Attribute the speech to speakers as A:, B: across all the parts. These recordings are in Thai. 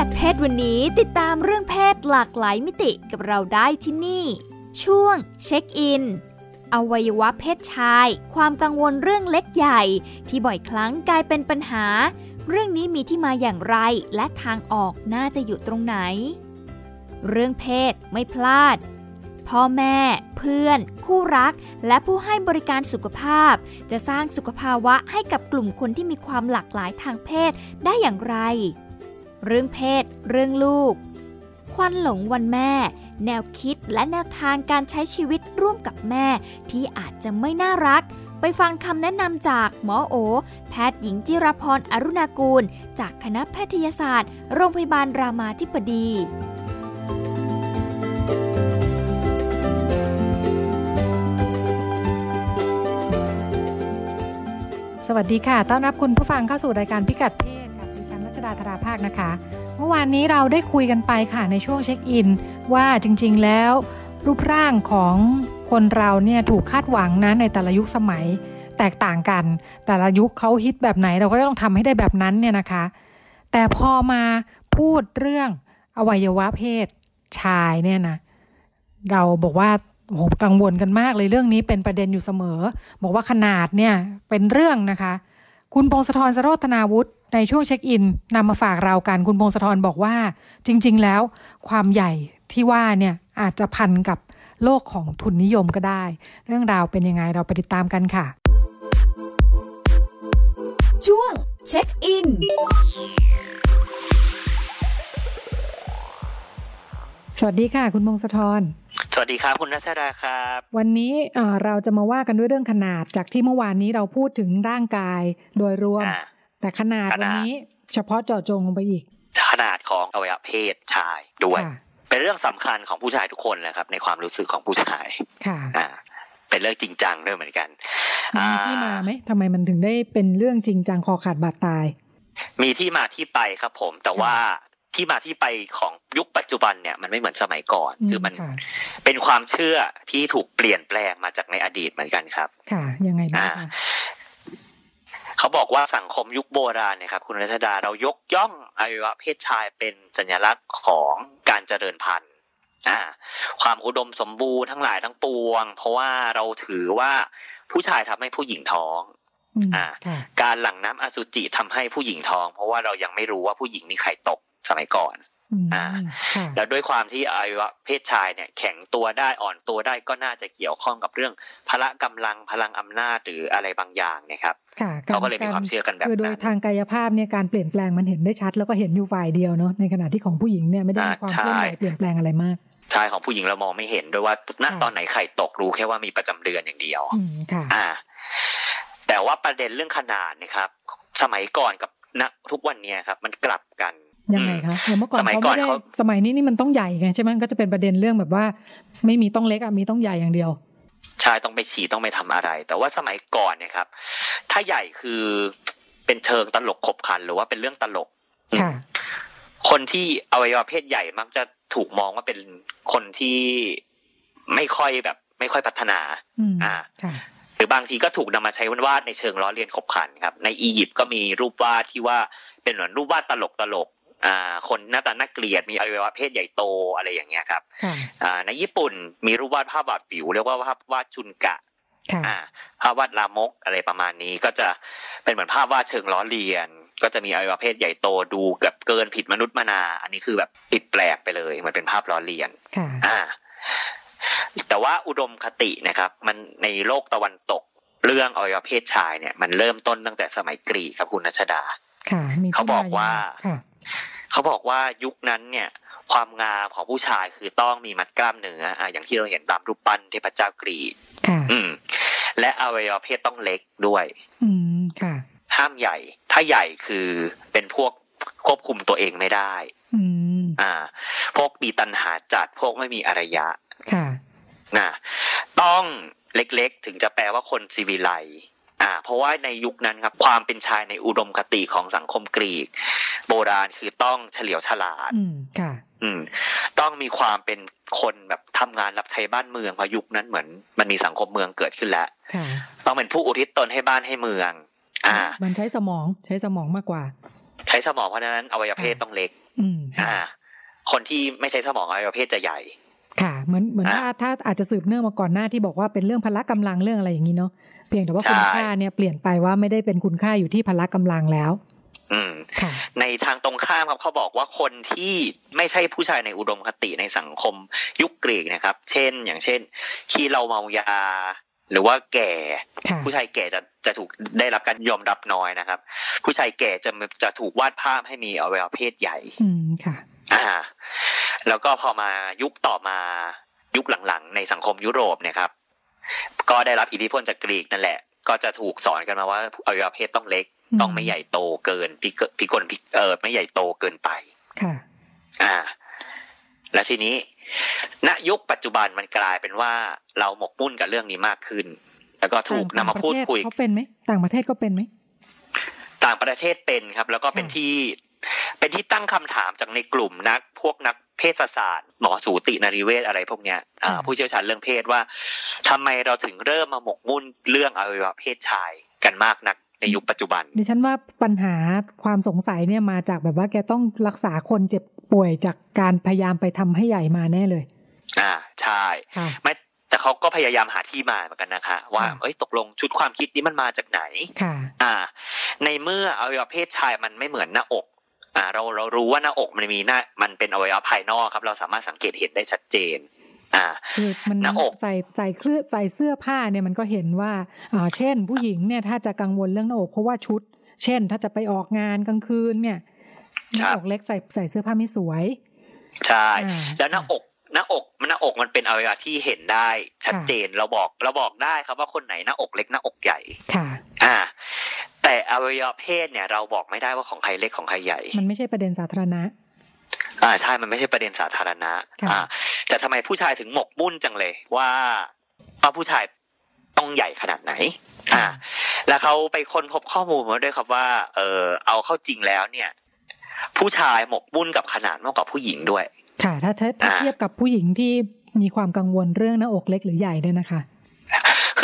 A: กัดเพศวันนี้ติดตามเรื่องเพศหลากหลายมิติกับเราได้ที่นี่ ช่วงเช็คอิน อวัยวะเพศชาย ความกังวลเรื่องเล็กใหญ่ ที่บ่อยครั้งกลายเป็นปัญหา เรื่องนี้มีที่มาอย่างไรและทางออกน่าจะอยู่ตรงไหน เรื่องเพศไม่พลาดพ่อแม่ เพื่อน คู่รัก และผู้ให้บริการสุขภาพ จะสร้างสุขภาวะให้กับกลุ่มคนที่มีความหลากหลายทางเพศได้อย่างไร เรื่องเพศ เรื่องลูก ควันหลงวันแม่ แนวคิดและแนวทางการใช้ชีวิตร่วมกับแม่ ที่อาจจะไม่น่ารัก ไปฟังคำแนะนำจากหมอโอ แพทย์หญิงจิรพรอรุณากูล จากคณะแพทยศาสตร์ โรงพยาบาลรามาธิบดี
B: สวัสดีค่ะ ต้อนรับคุณผู้ฟังเข้าสู่รายการพิกัดเพศ ชดาธราภาคนะคะ เมื่อวานนี้เราได้คุยกันไปค่ะในช่วงเช็คอิน ว่าจริงๆแล้ว รูปร่างของคนเราเนี่ยถูกคาดหวังนะในแต่ละยุคสมัยแตกต่างกัน แต่ละยุคเขาฮิตแบบไหนเราก็ต้องทำให้ได้แบบนั้นเนี่ยนะคะ แต่พอมาพูดเรื่องอวัยวะเพศชายเนี่ยนะเราบอกว่าโอ้โหกังวลกันมากเลยเรื่องนี้เป็นประเด็นอยู่เสมอ บอกว่าขนาดเนี่ยเป็นเรื่องนะคะ คุณพงศธรสโรธนาวุฒิในช่วงเช็คอินนำมาฝากเรากันคุณพงศธรบอกว่า จริง ๆ แล้วความใหญ่ที่ว่าเนี่ยอาจจะพันกับโลกของทุนนิยมก็ได้ เรื่องราวเป็นยังไงเราไปติดตามกันค่ะ
A: ช่วงเช็คอิน
B: สวัสดีค่ะ คุณพงศธร
C: สวัสดีครับคุณนัชดาครับ
B: วันนี้เอ่อเราจะมาว่ากันด้วยเรื่องขนาดจากที่เมื่อวานนี้เราพูดถึงร่างกายโดยรวม
C: อ่า
B: แต่ขนาด
C: ขนาด
B: วันนี้เฉพาะเจาะจงลงไปอีก
C: ขนาดของอวัยวะเพศชายด้วย
B: ค่ะ
C: เป็นเรื่องสำคัญของผู้ชายทุกคนเลยครับ ในความรู้สึกของผู้ชาย
B: ค่ะ
C: อ่าเป็นเรื่องจริงจังด้วยเหมือนกัน
B: มี
C: อ่า
B: ที่มาไหมทำไมมันถึงได้เป็นเรื่องจริงจังคอขาดบาดตาย
C: มีที่มาที่ไปครับผม แต่ว่า ที่มาที่ไปของยุคปัจจุบันเนี่ยมันไม่เหมือนสมัยก่อน คือมัน
B: ค่ะ
C: เป็นความเชื่อที่ถูกเปลี่ยนแปลงมาจากในอดีตเหมือนกันครับ
B: ค่ะ ยังไงบ้าง
C: อ่า
B: คะ
C: เขาบอกว่าสังคมยุคโบราณเนี่ยครับคุณรัชดาเรายกย่องอวัยวะเพศชายเป็นสัญลักษณ์ของการเจริญพันธุ์อ่าความอุดมสมบูรณ์ทั้งหลายทั้งปวง เพราะว่าเราถือว่าผู้ชายทำให้ผู้หญิงท้อง
B: อืม
C: อ่า
B: ค่ะ
C: การหลั่งน้ำอสุจิทำให้ผู้หญิงท้อง เพราะว่าเรายังไม่รู้ว่าผู้หญิงมีไข่ตก สมัยก่อน
B: อืม
C: อ่า
B: ค่ะ
C: แล้วด้วยความที่อวัยวะเพศชายเนี่ยแข็งตัวได้อ่อนตัวได้ก็น่าจะเกี่ยวข้องกับเรื่องพละกำลังพลังอำนาจหรืออะไรบางอย่างเนะครับ
B: ค่ะ
C: เขาก็เลยมีความเชื่อกันแบบ
B: คือโดย
C: นั้น
B: ทางกายภาพเนี่ยการเปลี่ยนแปลงมันเห็นได้ชัด แล้วก็เห็นอยู่ฝ่ายเดียวเนาะในขณะที่ของผู้หญิงเนี่ยไม่ได้มีความ
C: อ่า
B: เคลื่อนไหว
C: ใช่
B: เปลี่ยนแปลงอะไรมาก
C: ชายของผู้หญิงเรามองไม่เห็นด้วยว่าณ
B: ค่ะ
C: ตอนไหนไข่ตกรู้แค่ว่ามีประจำเดือนอย่างเดียว
B: อืมค่ะ
C: อ่า แต่ว่าประเด็นเรื่องขนาดนะครับ สมัยก่อนกับณทุกวันเนี้ยครับ มันกลับกัน
B: ยังไงคะอย่างเมื่อก่อน
C: สมัย
B: เขา
C: ก่อ
B: ไม่
C: น
B: ได้
C: เขา
B: สมัยนี้นี่มันต้องใหญ่ไงใช่ไหมก็จะเป็นประเด็นเรื่องแบบว่า ไม่มีต้องเล็กอะมีต้องใหญ่อย่างเดียว
C: ชายต้องไปฉี่ต้องไปทำอะไร แต่ว่าสมัยก่อนเนี่ยครับ ถ้าใหญ่คือเป็นเชิงตลกขบขันหรือว่าเป็นเรื่องตลก
B: ค่ะ
C: คนที่อวัยวะเพศใหญ่มักจะถูกมองว่าเป็นคนที่ไม่ค่อยแบบ ไม่ค่อยพัฒนา
B: อืม
C: อ่า
B: ค่ะ
C: หรือบางทีก็ถูกนำมาใช้วาดในเชิงล้อเลียนขบขันครับ ในอียิปต์ก็มีรูปวาดที่ว่าเป็นเหมือนรูปวาดตลกตลกๆอ่า คนหน้าตาน่าเกลียดมีอวัยวะเพศใหญ่โตอะไรอย่างเงี้ยครับ
B: ค่ะ
C: อ่าในญี่ปุ่นมีรูปวาดภาพวาดผิวเรียกว่าภาพวาดจุนกะ
B: ค่ะ
C: อ่าภาพวาดลามกอะไรประมาณนี้ก็จะเป็นเหมือนภาพวาดเชิงล้อเลียน ก็จะมีอวัยวะเพศใหญ่โตดูเกับเกินผิดมนุษย์มนา อันนี้คือแบบผิดแปลกไปเลยเหมือนเป็นภาพล้อเลียน
B: ค่ะ
C: อ่าแต่ว่าอุดมคตินะครับ มันในโลกตะวันตกเรื่องอวัยวะเพศชายเนี่ย มันเริ่มต้นตั้งแต่สมัยกรีกครับคุณนัชดา
B: ค่ะมีที่
C: เขาบอก
B: มยังไง
C: ว่า
B: ค่ะ
C: เขาบอกว่ายุคนั้นเนี่ยความงามของผู้ชายคือต้องมีมัดกล้ามเนื้ออะอย่างที่เราเห็นตามรูปปั้นเทพเจ้ากรีก
B: ค่ะ
C: อืม และอวัยวะเพศต้องเล็กด้วย
B: อืมค่ะ
C: ห้ามใหญ่ ถ้าใหญ่คือเป็นพวกควบคุมตัวเองไม่ได้
B: อืม
C: อ่า พวกมีตัณหาจัดพวกไม่มีอารยะ
B: ค่ะ
C: นะต้องเล็กๆ ถึงจะแปลว่าคนซีวิไล อ่าเพราะว่าในยุคนั้นครับความเป็นชายในอุดมคติของสังคมกรีก โบราณคือต้องเฉลียวฉลาด
B: อืมค่ะ
C: อืม ต้องมีความเป็นคนแบบทำงานรับใช้บ้านเมืองเพราะยุคนั้นเหมือน มันมีสังคมเมืองเกิดขึ้นแล้ว
B: ค่ะ
C: ต้องเป็นผู้อุทิศตนให้บ้านให้เมือง อ่า
B: มันใช้สมองใช้สมองมากกว่า
C: ใช้สมองเพราะฉะนั้นอวัยวะเพศต้องเล็ก
B: อืมค่ะ
C: อ่า คนที่ไม่ใช้สมองอวัยวะเพศจะใหญ่
B: ค่ะเหมือนเหมือน
C: อะ
B: ถ้าถ้าอาจจะสืบเนื่องมาก่อนหน้าที่บอกว่าเป็นเรื่องพละกำลังเรื่องอะไรอย่างนี้เนาะ เพียงแต่ว่า
C: ใช่
B: คุณค่าเนี่ยเปลี่ยนไปว่าไม่ได้เป็นคุณค่าอยู่ที่พละกำลังแล้ว
C: อืม
B: ค่ะ
C: ในทางตรงข้ามครับเขาบอกว่าคนที่ไม่ใช่ผู้ชายในอุดมคติในสังคมยุคกรีกนะครับ เช่น อย่างเช่นขี้เราเมายาหรือว่าแก่
B: ค่ะ
C: ผู้ชายแก่จะจะถูกได้รับการยอมรับน้อยนะครับ ผู้ชายแก่จะจะถูกวาดภาพให้มีอวัยวะเพศใหญ่
B: อืมค่ะ
C: อ่า แล้วก็พอมายุคต่อมายุคหลังๆ ในสังคมยุโรปเนี่ยครับ ก็ได้รับอิทธิพลจากกรีกนั่นแหละ ก็จะถูกสอนกันมาว่าอวัยวะเพศต้องเล็ก
B: อืม
C: ต้องไม่ใหญ่โตเกินพิกพิกลพิกเออไม่ใหญ่โตเกินไป
B: ค่ะ
C: อ่า แล้วทีนี้ณยุคปัจจุบันมันกลายเป็นว่าเราหมกมุ่นกับเรื่องนี้มากขึ้น แล้วก็ถูกนำมาพูดคุย
B: ต่งประเทศเขาเป็นไหมต่างประเทศก็เป็นไหม
C: ต่างประเทศเป็นครับ แล้วก็เป็น
B: ค่ะ
C: ที่ เป็นที่ตั้งคำถามจากในกลุ่มนัก พวกนักเพศศาสตร์หมอสูตินรีเวชอะไรพวกเนี้ยอ่าผู้เชี่ยวชาญเรื่องเพศว่าทำไมเราถึงเริ่มมาหมกมุ่นเรื่องอวัยวะเพศชายกันมากนักในยุคปัจจุบัน
B: ดิฉันว่าปัญหาความสงสัยเนี่ยมาจากแบบว่าแกต้องรักษาคนเจ็บป่วยจากการพยายามไปทำให้ใหญ่มาแน่เลย
C: อ่าใช่
B: ค่ะ
C: ไม่แต่เขาก็พยายามหาที่มาเหมือนกันนะคะ ว่า
B: ค่ะ
C: เอ้ยตกลงชุดความคิดนี้มันมาจากไหน
B: ค่ะ
C: อ่า ในเมื่ออวัยวะเพศชายมันไม่เหมือนหน้าอก อ่าเราเรารู้ว่าหน้าอกมันมีหน้ามันเป็นอวัยวะภายนอกครับ เราสามารถสังเกตเห็นได้ชัดเจน อ่า
B: คือมัน
C: หน้าอก
B: ใส่ใส่เครื่องใส่เสื้อผ้าเนี่ยมันก็เห็นว่าอ่าเช่น ผู้หญิงเนี่ยถ้าจะกังวลเรื่องหน้าอกเพราะว่าชุด เช่น ถ้าจะไปออกงานกลางคืนเนี่ยหน้าอกเล็กใส่ใส่เสื้อผ้าไม่สวย
C: ใช่
B: อ่า
C: แล้วหน้าอกหน้าอกหน้าอกมันเป็นอวัยวะที่เห็นได้ชัดเจนเราบอกเราบอกได้ครับว่าคนไหนหน้าอกเล็กหน้าอกใหญ่
B: ค่ะ
C: อ่า แต่อวัยวะเพศเนี่ยเราบอกไม่ได้ว่าของใครเล็กของใครใหญ่
B: มันไม่ใช่ประเด็นสาธารณะ
C: อ่าใช่ มันไม่ใช่ประเด็นสาธารณะ
B: ค่ะ
C: อ่า แต่ทำไมผู้ชายถึงหมกมุ่นจังเลย ว่าว่าผู้ชายต้องใหญ่ขนาดไหน อ่า แล้วเขาไปค้นพบข้อมูลมาด้วยครับว่า เออเอาเข้าจริงแล้วเนี่ย ผู้ชายหมกมุ่นกับขนาดมากกว่าผู้หญิงด้วย
B: ค่ะ ถ้าถ้าถ้า
C: อ่า
B: เทียบกับผู้หญิงที่มีความกังวลเรื่องหน้าอกเล็กหรือใหญ่เนี่ยนะคะ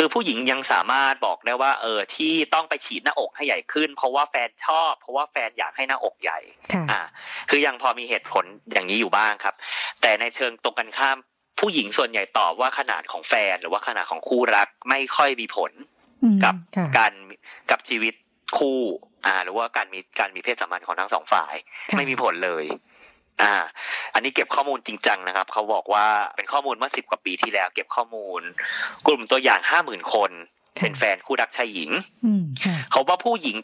C: คือผู้หญิงยังสามารถบอกได้ว่า เออที่ต้องไปฉีดหน้าอกให้ใหญ่ขึ้น เพราะว่าแฟนชอบ เพราะว่าแฟนอยากให้หน้าอกใหญ่
B: ค่ะ
C: อ่า คือยังพอมีเหตุผลอย่างนี้อยู่บ้างครับ แต่ในเชิงตรงกันข้าม ผู้หญิงส่วนใหญ่ตอบว่าขนาดของแฟน หรือว่าขนาดของคู่รักไม่ค่อยมีผล
B: อืม
C: กับ
B: ค่ะ
C: การกับชีวิตคู่ อ่า หรือว่าการมีการมีเพศสัมพันธ์ของทั้งสองฝ่าย
B: ค่ะ
C: ไม่มีผลเลย อ่า อันนี้เก็บข้อมูลจริงจังนะครับ เขาบอกว่าเป็นข้อมูลเมื่อสิบกว่าปีที่แล้ว เก็บข้อมูล กลุ่มตัวอย่างห้าหมื่นคน
B: ค่ะ
C: เป็นแฟนคู่รักชายหญิง
B: อืมค่ะ
C: เขาว่าผู้หญิง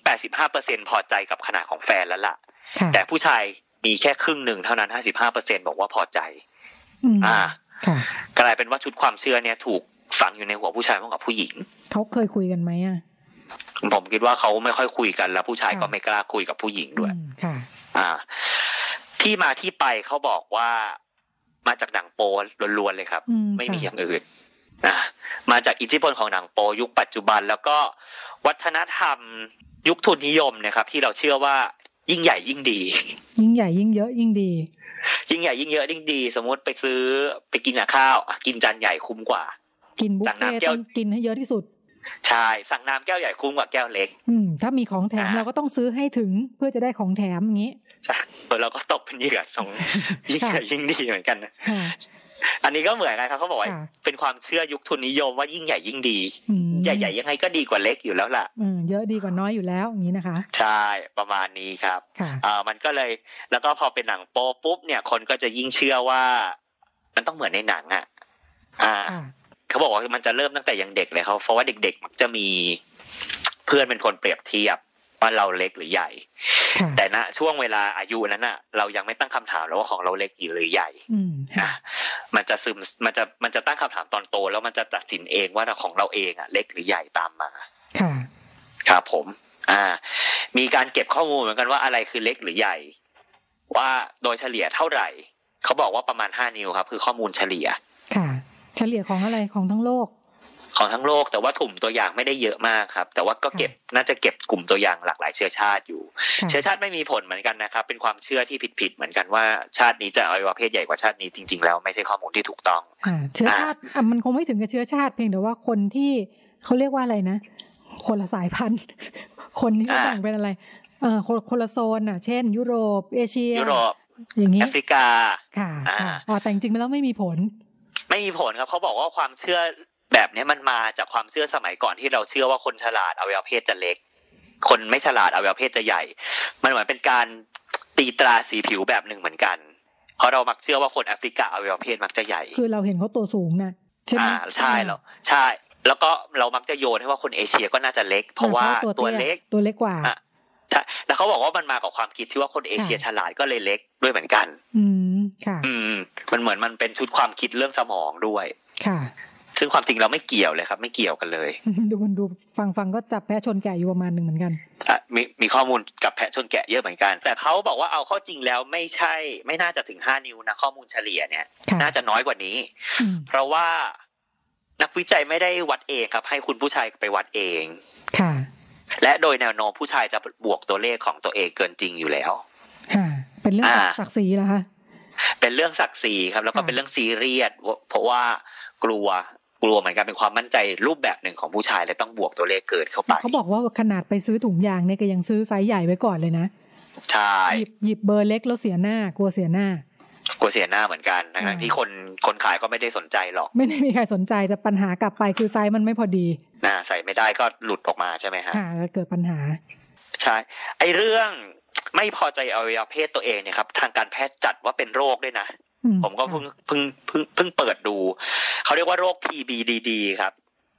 C: 85%พอใจกับขนาดของแฟนแล้วล่ะ
B: ค่ะ
C: แต่ผู้ชายมีแค่ครึ่งหนึ่งเท่านั้น55%บอกว่าพอใจ
B: อืม
C: อ่า
B: ค่ะ
C: กลายเป็นว่าชุดความเชื่อเนี่ยถูกฝังอยู่ในหัวผู้ชายมากกว่าผู้หญิง
B: เขาเคยคุยกันไหมอะ
C: ผมคิดว่าเขาไม่ค่อยคุยกันแล้วผู้ชาย
B: ค่ะ
C: ก็ไม่กล้าคุยกับผู้หญิงด้วย
B: อืมค่ะ
C: อ่า ที่มาที่ไปเขาบอกว่ามาจากหนังโปล้วนๆเลยครับ
B: อืม
C: ไม่มีอ
B: ค่ะ
C: ย่างอื่นอ่ามาจากอิทธิพลของหนังโปยุคปัจจุบัน แล้วก็วัฒนธรรมยุคทุนนิยมนะครับ ที่เราเชื่อว่ายิ่งใหญ่ยิ่งดี
B: ยิ่งใหญ่ยิ่งเยอะยิ่งดี
C: ยิ่งใหญ่ยิ่งเยอะยิ่งดี สมมติไปซื้อไปกินกับข้าวอะกินจานใหญ่คุ้มกว่า
B: กินบุฟ
C: สั่ง
B: เฟ่
C: น้ำแก้ว
B: ต้องกินให้เยอะที่สุด
C: ใช่สั่งน้ำแก้วใหญ่คุ้มกว่าแก้วเล็ก
B: อืมถ้ามีของแถม
C: อ่า
B: เราก็ต้องซื้อให้ถึงเพื่อจะได้ของแถมอย่างนี้
C: ใช่ เออเราก็ตกเป็นเหยื่อของยิ่งใหญ่ยิ่งดีเหมือนกันนะ
B: ค่ะ
C: อันนี้ก็เหมือนกันครับเขาบอกว่า
B: ค่ะ
C: เป็นความเชื่อยุคทุนนิยมว่ายิ่งใหญ่ยิ่งดี
B: อืม
C: ใหญ่ๆยังไงก็ดีกว่าเล็กอยู่แล้วล่ะ
B: อืมเยอะดีกว่าน้อยอยู่แล้วอย่างนี้นะคะ
C: ใช่ประมาณนี้ครับ
B: ค่ะ
C: อ่ามันก็เลยแล้วก็พอเป็นหนังโป๊ปุ๊บเนี่ยคนก็จะยิ่งเชื่อว่า มันต้องเหมือนในหนังอะ อ่า
B: ค่ะ
C: เขาบอกว่ามันจะเริ่มตั้งแต่ยังเด็กเลยเขาเพราะว่าเด็กๆมักจะมีเพื่อนเป็นคนเปรียบเทียบ ว่าเราเล็กหรือใหญ่
B: ค่ะ
C: แต่ณช่วงเวลาอายุนั้นน่ะเรายังไม่ตั้งคำถามแล้วว่าของเราเล็กหรือใหญ่
B: อืมค่ะ
C: อะมันจะซึมมันจะมันจะตั้งคำถามตอนโต แล้วมันจะตัดสินเองว่าของเราเองอะเล็กหรือใหญ่ตามมา
B: ค่ะ
C: ครับผม อ่า มีการเก็บข้อมูลเหมือนกันว่าอะไรคือเล็กหรือใหญ่ ว่าโดยเฉลี่ยเท่าไหร่ เขาบอกว่าประมาณห้านิ้วครับ คือข้อมูลเฉลี่ย
B: ค่ะ เฉลี่ยของอะไรของทั้งโลก
C: ของทั้งโลกแต่ว่าถุ่มตัวอย่างไม่ได้เยอะมากครับ แต่ว่าก็เก็บน่าจะเก็บกลุ่มตัวอย่างหลากหลายเชื้อชาติอยู่
B: ค่ะ
C: เชื้อชาติไม่มีผลเหมือนกันนะครับ เป็นความเชื่อที่ผิดๆเหมือนกันว่าชาตินี้จะอวัยวะเพศใหญ่กว่าชาตินี้จริง ๆ แล้วไม่ใช่ข้อมูลที่ถูกต้อง
B: อ่าเชื้อชาติอะมันคงไม่ถึงกับเชื้อชาติเพียงแต่ว่าคนที่เขาเรียกว่าอะไรนะ คนละสายพันธุ์ คนที่เขา
C: อ่า
B: แบ่งเป็นอะไรเอ่อคนคนละโซนอะ เช่น ยุโรป เอเชีย
C: ยุโรป
B: อย่างนี้
C: แอฟริกา
B: ค่ะ
C: อ่า
B: ค่ะอ๋อแต่จริงๆแล้วไม่มีผล
C: ไม่มีผลครับเขาบอกว่าความเชื่อ แบบเนี้ยมันมาจากความเชื่อสมัยก่อนที่เราเชื่อว่าคนฉลาดอวัยวะเพศจะเล็ก คนไม่ฉลาดอวัยวะเพศจะใหญ่ มันเหมือนเป็นการตีตราสีผิวแบบหนึ่งเหมือนกัน เพราะเรามักเชื่อว่าคนแอฟริกาอวัยวะเพศมักจะใหญ่
B: คือเราเห็นเขาตัวสูงนะใช่ไหม
C: อ่าใช่แล้วใช่ แล้วก็เรามักจะโยนให้ว่าคนเอเชียก็น่าจะเล็ก เพราะว่า
B: อ่
C: ตัว
B: ตี้ย
C: เล็ก
B: ตัวเล็กกว่า
C: อะใช่แล้วเขาบอกว่ามันมากับความคิดที่ว่าคนเอเชีย
B: ค่ะ
C: ฉลาดก็เลยเล็กด้วยเหมือนกัน
B: อืมค่ะ
C: อืม มันเหมือนมันเป็นชุดความคิดเรื่องสมองด้วย
B: ค่ะ
C: ซึ่งความจริงเราไม่เกี่ยวเลยครับ ไม่เกี่ยวกันเลย
B: ดูมันดูฟังฟังก็จับแพ้ชนแก่อยู่ประมาณหนึ่งเหมือนกัน
C: อะมีมีข้อมูลกับแพะชนแกะเยอะเหมือนกัน แต่เขาบอกว่าเอาเข้าจริงแล้วไม่ใช่ ไม่น่าจะถึงห้านิ้วนะข้อมูลเฉลี่ยเนี่ย
B: ค่ะ
C: น่าจะน้อยกว่านี้
B: อืม
C: เพราะว่านักวิจัยไม่ได้วัดเองครับ ให้คุณผู้ชายไปวัดเอง
B: ค่ะ
C: และโดยแนวโน้มผู้ชายจะบวกตัวเลขของตัวเองเกินจริงอยู่แล้ว
B: ค่ะเป็นเรื่อง
C: อ่า
B: ศักดิ์ศรีเหรอคะ
C: เป็นเรื่องศักดิ์ศรีครับ แล้วก็
B: ค่ะ
C: เป็นเรื่องซีเรียสเพราะว่ากลัว กลัวเหมือนกันเป็นความมั่นใจรูปแบบหนึ่งของผู้ชายเลยต้องบวกตัวเลขเกินเข้าไป
B: เขาบอกว่าขนาดไปซื้อถุงยางเนี่ยก็ยังซื้อไซส์ใหญ่ไว้ก่อนเลยนะ
C: ใช่
B: หยิบหยิบเบอร์เล็กแล้วเสียหน้ากลัวเสียหน้า
C: กลัวเสียหน้าเหมือนกันทั้ง
B: อ่า
C: ๆที่คนคนขายก็ไม่ได้สนใจหรอก
B: ไม่ได้มีใครสนใจแต่ปัญหากลับไปคือไซส์มันไม่พอดี
C: นะใส่ไม่ได้ก็หลุดออกมาใช่ไหมฮะ
B: ค่ะแล้วเกิดปัญหา
C: ใช่ ไอ้เรื่องไม่พอใจอวัยวะเพศตัวเองเนี่ยครับ ทางการแพทย์จัดว่าเป็นโรคด้วยนะ
B: อื
C: ผมก็เพิ่งเพิ่งเพิ่งเพิ่งเปิดดู เขาเรียกว่าโรค PBDD ครับ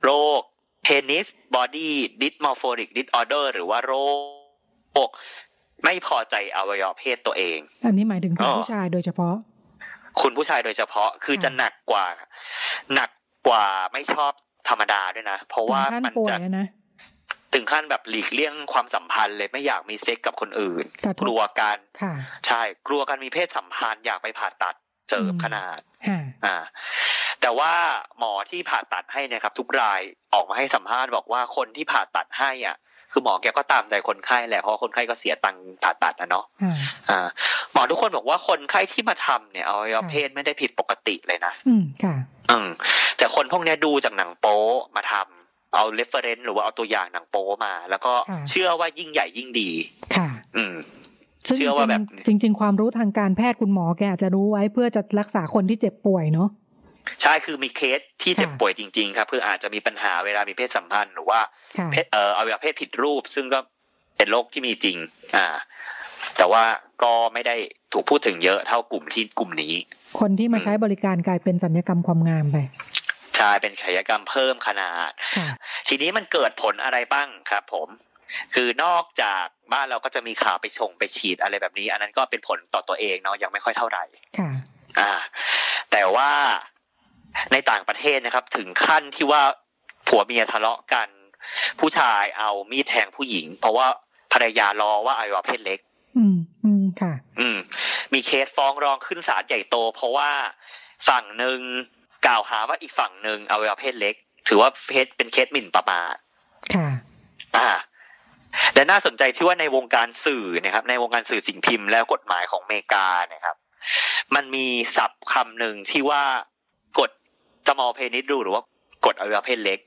C: โรค Penis Body Dysmorphic Disorder หรือว่าโรค ไม่พอใจอวัยวะเพศตัวเอง
B: อันนี้หมายถึงคุณ
C: อ๋อ
B: ผู้ชายโดยเฉพาะ
C: คุณผู้ชายโดยเฉพาะคือ
B: ค่ะ
C: จะหนักกว่า หนักกว่าไม่ชอบธรรมดาด้วยนะ เพราะว่า
B: ถึงขั้น
C: มัน
B: ป่ว
C: จะ
B: ยอะนะ
C: ถึงขั้นแบบหลีกเลี่ยงความสัมพันธ์เลยไม่อยากมีเซ็กกับคนอื่น
B: กระทบ
C: กลัวกัน
B: ค่ะ
C: ใช่ กลัวการมีเพศสัมพันธ์อยากไปผ่าตัด เสริม
B: อืม
C: ขนาด
B: ค่ะ
C: อ่า แต่ว่าหมอที่ผ่าตัดให้เนี่ยนะครับ ทุกรายออกมาให้สัมภาษณ์บอกว่าคนที่ผ่าตัดให้อะ คือหมอแกก็ตามใจคนไข้แหละเพราะว่าคนไข้ก็เสียตังค์ผ่าตัดนะเนาะ
B: ค่ะ
C: อ่า หมอทุกคนบอกว่าคนไข้ที่มาทำเนี่ยอวัยวะ
B: ค่ะ
C: เพศไม่ได้ผิดปกติเลยนะ
B: อืมค่ะ
C: อืมแต่คนพวกเนี้ยดูจากหนังโป๊มาทำเอา reference หรือว่าเอาตัวอย่างหนังโป๊มา แล้วก็
B: ค่ะ
C: เชื่อว่ายิ่งใหญ่ยิ่งดี
B: ค่ะ
C: อืม
B: ซึ่ง
C: เชื่อว่าแบบ
B: จริงๆจริง ๆ ความรู้ทางการแพทย์คุณหมอแกอาจจะรู้ไว้เพื่อจะรักษาคนที่เจ็บป่วยเนาะ
C: ใช่คือมีเคสที่เจ็บ
B: ค่ะ
C: ป่วยจริง ๆ ครับคืออาจจะมีปัญหาเวลามีเพศสัมพันธ์หรือว่า
B: ค่ะ
C: เพศเอ่ออวัยวะเพศผิดรูป ซึ่งก็เป็นโรคที่มีจริง อ่า แต่ว่าก็ไม่ได้ถูกพูดถึงเยอะเท่ากลุ่มที่กลุ่มนี้
B: คนที่มาใช้บริการกลายเป็นสัญญกรรมความงามไป
C: ใช่เป็นศัลยกรรมเพิ่มขนาด
B: ค่ะ
C: ทีนี้มันเกิดผลอะไรบ้างครับผม คือนอกจากบ้านเราก็จะมีข่าวไปชงไปฉีดอะไรแบบนี้ อันนั้นก็เป็นผลต่อตัวเองเนาะยังไม่ค่อยเท่าไหร่
B: ค่ะ
C: อ่า แต่ว่าในต่างประเทศนะครับ ถึงขั้นที่ว่าผัวเมียทะเลาะกัน ผู้ชายเอามีดแทงผู้หญิง เพราะว่าภรรยารอว่าอวัยวะเพศเล็ก
B: อืมอืมค่ะ
C: อืม มีเคสฟ้องร้องขึ้นศาลใหญ่โต เพราะว่าฝั่งหนึ่งกล่าวหาว่าอีกฝั่งหนึ่งอวัยวะเพศเล็ก ถือว่าเพศเป็นเคสหมิ่นประมาท
B: ค่ะ
C: อ่า และน่าสนใจที่ว่าในวงการสื่อนะครับ ในวงการสื่อสิ่งพิมพ์แล้วกฎหมายของอเมริกาเนี่ยครับ มันมีศัพท์คำหนึ่งที่ว่ากฎ small penis rule หรือว่ากฎอวัยวะเพศเล็ก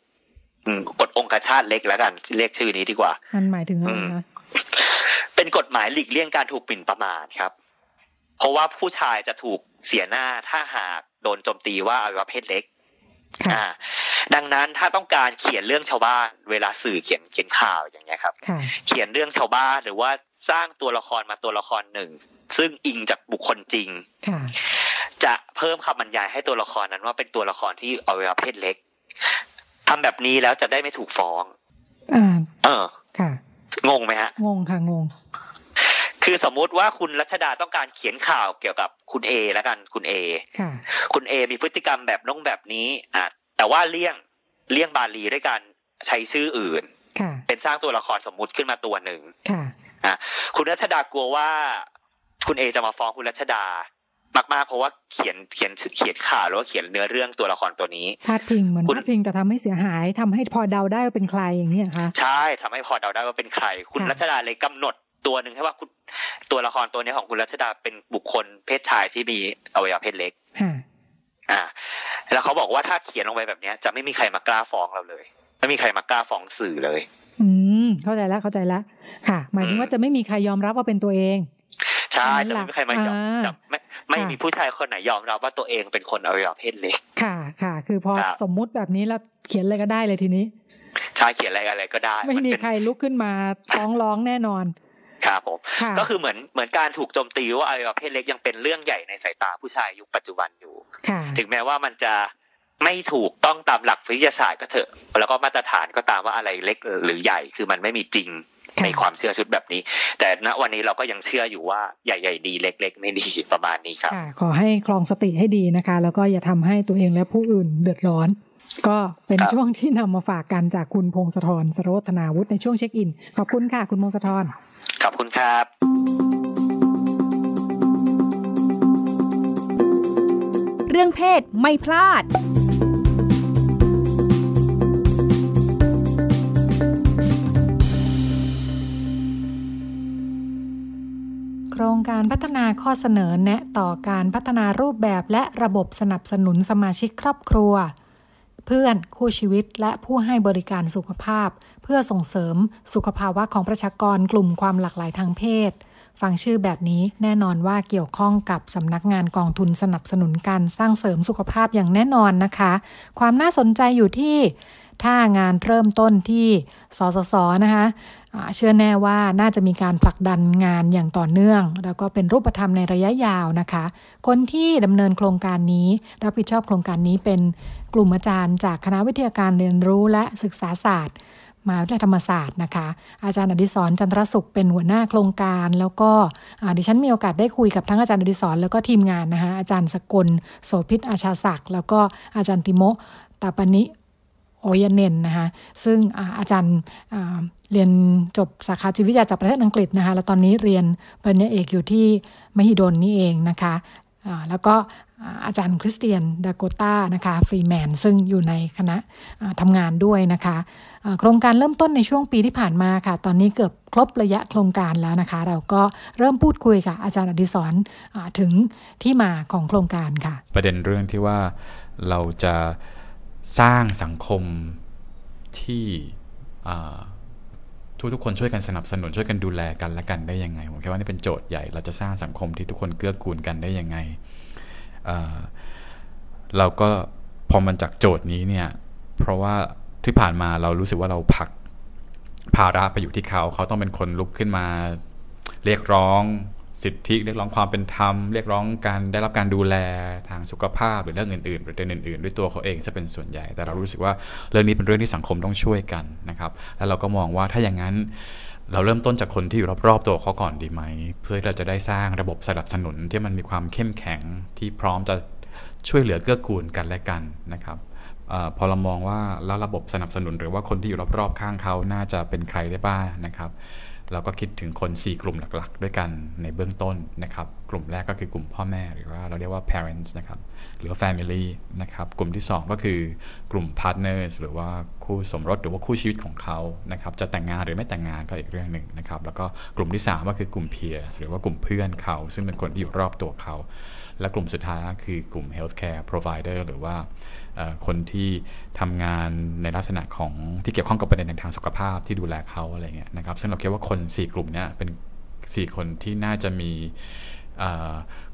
C: อืมกฎองคชาตเล็กแล้วกันเรียกชื่อนี้ดีกว่า
B: มันหมายถึงอะไร
C: อืม
B: นะ
C: เป็นกฎหมายหลีกเลี่ยงการถูกหมิ่นประมาทครับ เพราะว่าผู้ชายจะถูกเสียหน้าถ้าหากโดนโจมตีว่าอวัยวะเพศเล็ก
B: ค่ะ
C: อ่า ดังนั้นถ้าต้องการเขียนเรื่องชาวบ้าน เวลาสื่อเขียนเขียนข่าวอย่างเงี้ยครับ
B: ค่ะ
C: เขียนเรื่องชาวบ้านหรือว่าสร้างตัวละครมาตัวละครหนึ่ง ซึ่งอิงจากบุคคลจริง
B: ค่ะ
C: จะเพิ่มคำบรรยายให้ตัวละครนั้นว่าเป็นตัวละครที่อวัยวะเพศเล็กทำแบบนี้แล้วจะได้ไม่ถูกฟ้อง
B: อ่า
C: เออ
B: ค่ะ
C: งงไหมฮะ
B: งงค่ะงง
C: คือสมมุติว่าคุณรัชดาต้องการเขียนข่าวเกี่ยวกับคุณเอแล้วกันคุณเอ
B: ค่ะ
C: คุณเอมีพฤติกรรมแบบน้องแบบนี้อะแต่ว่าเลี่ยงเลี่ยงบาลีด้วยการใช้ชื่ออื่น
B: ค่ะ
C: เป็นสร้างตัวละครสมมุติขึ้นมาตัวหนึ่ง
B: ค่ะ
C: คุณรัชดากลัวว่า คุณเอจะมาฟ้องคุณรัชดามากๆเพราะว่าเขียนเขียนเขียนข่าวหรือว่าเขียนเนื้อเรื่องตัวละครตัวนี้
B: พาดพิงเหมือนพาดพิงแต่ทำให้เสียหายทำให้พอเดาได้ว่าเป็นใครอย่างนี้คะ
C: ใช่ทำให้พอเดาได้ว่าเป็นใคร คุณรัชดาเลยกำหนด ตัวหนึ่งให้ว่าคุณตัวละครตัวนี้ของคุณรัชดาเป็นบุคคลเพศชายที่มีอวัยวะเพศเล็กอ่า แล้วเขาบอกว่าถ้าเขียนลงไปแบบนี้จะไม่มีใครมากล้าฟ้องเราเลย ไม่มีใครมากล้าฟ้องสื่อเลย
B: อืม เข้าใจแล้วเข้าใจแล้วค่ะ หมายถึงว่าจะไม่มีใครยอมรับว่าเป็นตัวเอง
C: ใช่จะไม่มีใครมายอมไม่ไม่มีผู้ชายคนไหนยอมรับว่าตัวเองเป็นคนอวัยวะเพศเล็ก
B: ค่ะ ค่ะ คือพอสมมุติแบบนี้แล้วเขียนอะไรก็ได้เลยทีนี้
C: ใช่เขียนอะไรอะไรก็ได้
B: ไม่มีใครลุกขึ้นมาฟ้องร้องแน่นอน
C: ครับผมก็คือเหมือนเหมือนการถูกโจมตีว่าอวัยวะเพศเล็กยังเป็นเรื่องใหญ่ในสายตาผู้ชายยุคปัจจุบันอยู่ ถึงแม้ว่ามันจะไม่ถูกต้องตามหลักวิทยาศาสตร์ก็เถอะ แล้วก็มาตรฐานก็ตามว่าอะไรเล็กหรือใหญ่คือมันไม่มีจริงในความเชื่อชุดแบบนี้ แต่ณวันนี้เราก็ยังเชื่ออยู่ว่าใหญ่ ๆ ดีเล็ก ๆ ไม่ดีประมาณนี้ครับ
B: ขอให้คลองสติให้ดีนะคะ แล้วก็อย่าทำให้ตัวเองและผู้อื่นเดือดร้อน ก็เป็นช่วงที่นำมาฝากกันจากคุณพงศธรสโรธนาวุฒิในช่วงเช็คอิน ขอบคุณค่ะ คุณพงศธร
C: ขอบ คุณครับ
A: เรื่องเพศไม่พลาด
B: โครงการพัฒนาข้อเสนอแนะต่อการพัฒนารูปแบบและระบบสนับสนุนสมาชิกครอบครัว เพื่อน คู่ชีวิต และผู้ให้บริการสุขภาพ เพื่อส่งเสริมสุขภาวะของประชากรกลุ่มความหลากหลายทางเพศ ฟังชื่อแบบนี้แน่นอนว่าเกี่ยวข้องกับสำนักงานกองทุนสนับสนุนการสร้างเสริมสุขภาพอย่างแน่นอนนะคะ ความน่าสนใจอยู่ที่ถ้างานเริ่มต้นที่สสสนะคะเชื่อแน่ว่าน่าจะมีการผลักดันงานอย่างต่อเนื่อง แล้วก็เป็นรูปธรรมในระยะยาวนะคะ คนที่ดำเนินโครงการนี้รับผิดชอบโครงการนี้เป็น กลุ่มอาจารย์จากคณะวิทยาการเรียนรู้และศึกษาศาสตร์มหาวิทยาลัยธรรมศาสตร์นะคะ อาจารย์อดิศรจันทรสุขเป็นหัวหน้าโครงการ แล้วก็ดิฉันมีโอกาสได้คุยกับทั้งอาจารย์อดิศรแล้วก็ทีมงานนะคะอาจารย์สกลโสพิษอาชาศักดิ์แล้วก็อาจารย์ติโมตาปนิโอยเนนนะคะซึ่งอาจารย์เรียนจบสาขาจิตวิทยาจากประเทศอังกฤษนะคะแล้วตอนนี้เรียนปริญญาเอกอยู่ที่มหิดลนี่เองนะคะแล้วก็ อาจารย์คริสเตียนดาโกต้านะคะฟรีแมนซึ่งอยู่ในคณะทำงานด้วยนะคะโครงการเริ่มต้นในช่วงปีที่ผ่านมาค่ะ ตอนนี้เกือบครบระยะโครงการแล้วนะคะ เราก็เริ่มพูดคุยกับอาจารย์อดิศรถึงที่มาของโครงการค่ะ
D: ประเด็นเรื่องที่ว่าเราจะสร้างสังคมที่ทุกทุกคนช่วยกันสนับสนุนช่วยกันดูแลกันและกันได้ยังไงผมคิดว่านี่เป็นโจทย์ใหญ่เราจะสร้างสังคมที่ทุกคนเกื้อกูลกันได้ยังไง เราก็พอมันจากโจทย์นี้เนี่ย เพราะว่าที่ผ่านมาเรารู้สึกว่าเราผักภาระไปอยู่ที่เขา เขาต้องเป็นคนลุกขึ้นมา เรียกร้องสิทธิเรียกร้องความเป็นธรรม เรียกร้องการได้รับการดูแลทางสุขภาพหรือเรื่องอื่นๆประเด็นอื่น ๆ ด้วยตัวเขาเองจะเป็นส่วนใหญ่ แต่เรารู้สึกว่าเรื่องนี้เป็นเรื่องที่สังคมต้องช่วยกันนะครับ แล้วเราก็มองว่าถ้าอย่างนั้น เราเริ่มต้นจากคนที่อยู่รอบๆตัวเขาก่อนดีไหม เพื่อเราจะได้สร้างระบบสนับสนุนที่มันมีความเข้มแข็งที่พร้อมจะช่วยเหลือเกื้อกูลกันและกันนะครับอพอเรามองว่าแล้วระบบสนับสนุน หรือว่าคนที่อยู่รอบๆข้างเขาน่าจะเป็นใครได้บ้างนะครับ เราก็คิดถึงคน 4 กลุ่มหลักๆ ด้วยกันในเบื้องต้นนะครับ กลุ่มแรกก็คือกลุ่มพ่อแม่หรือว่าเราเรียกว่า parents นะครับ รือ family นะครับกลุ่มที่ 2 ก็คือกลุ่ม partners หรือว่าคู่สมรสหรือว่าคู่ชีวิตของเขานะครับจะแต่งงานหรือไม่แต่งงานก็อีกเรื่องหนึ่งนะครับแล้วก็กลุ่มที่ 3 ก็คือกลุ่ม peers หรือว่ากลุ่มเพื่อนเขา ซึ่งเป็นคนที่อยู่รอบตัวเขา และกลุ่มสุดท้ายคือกลุ่ม healthcare provider หรือว่าคนที่ทำงานในลักษณะของที่เกี่ยวข้องกับประเด็นทางสุขภาพที่ดูแลเขาอะไรเงี้ยนะครับซึ่งเราคิดว่าคน 4 กลุ่มนี้เป็น 4 คนที่น่าจะมี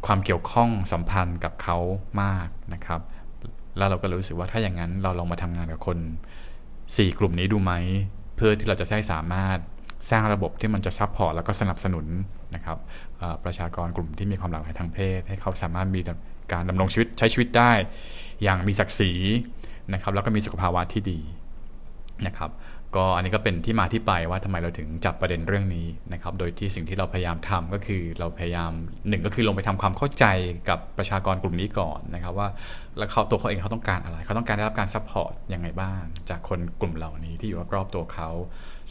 D: ความเกี่ยวข้องสัมพันธ์กับเขามากนะครับ แล้วเราก็รู้สึกว่าถ้าอย่างนั้นเราลองมาทำงานกับคน 4 กลุ่มนี้ดูไหม เพื่อที่เราจะได้สามารถสร้างระบบที่มันจะ support แล้วก็สนับสนุนนะครับประชากรกลุ่มที่มีความหลากหลายทางเพศ ให้เขาสามารถมีการดำรงชีวิตใช้ชีวิตได้ อย่างมีศักดิ์ศรีนะครับแล้วก็มีสุขภาวะที่ดีนะครับ ก็อันนี้ก็เป็นที่มาที่ไปว่าทำไมเราถึงจับประเด็นเรื่องนี้นะครับ โดยที่สิ่งที่เราพยายามทำก็คือเราพยายามหนึ่งก็คือลงไปทำความเข้าใจกับประชากรกลุ่มนี้ก่อนนะครับว่าแล้วเขาตัวเขาเองเขาต้องการอะไร เขาต้องการได้รับการ support ยังไงบ้าง จากคนกลุ่มเหล่านี้ที่อยู่รอบๆตัวเขา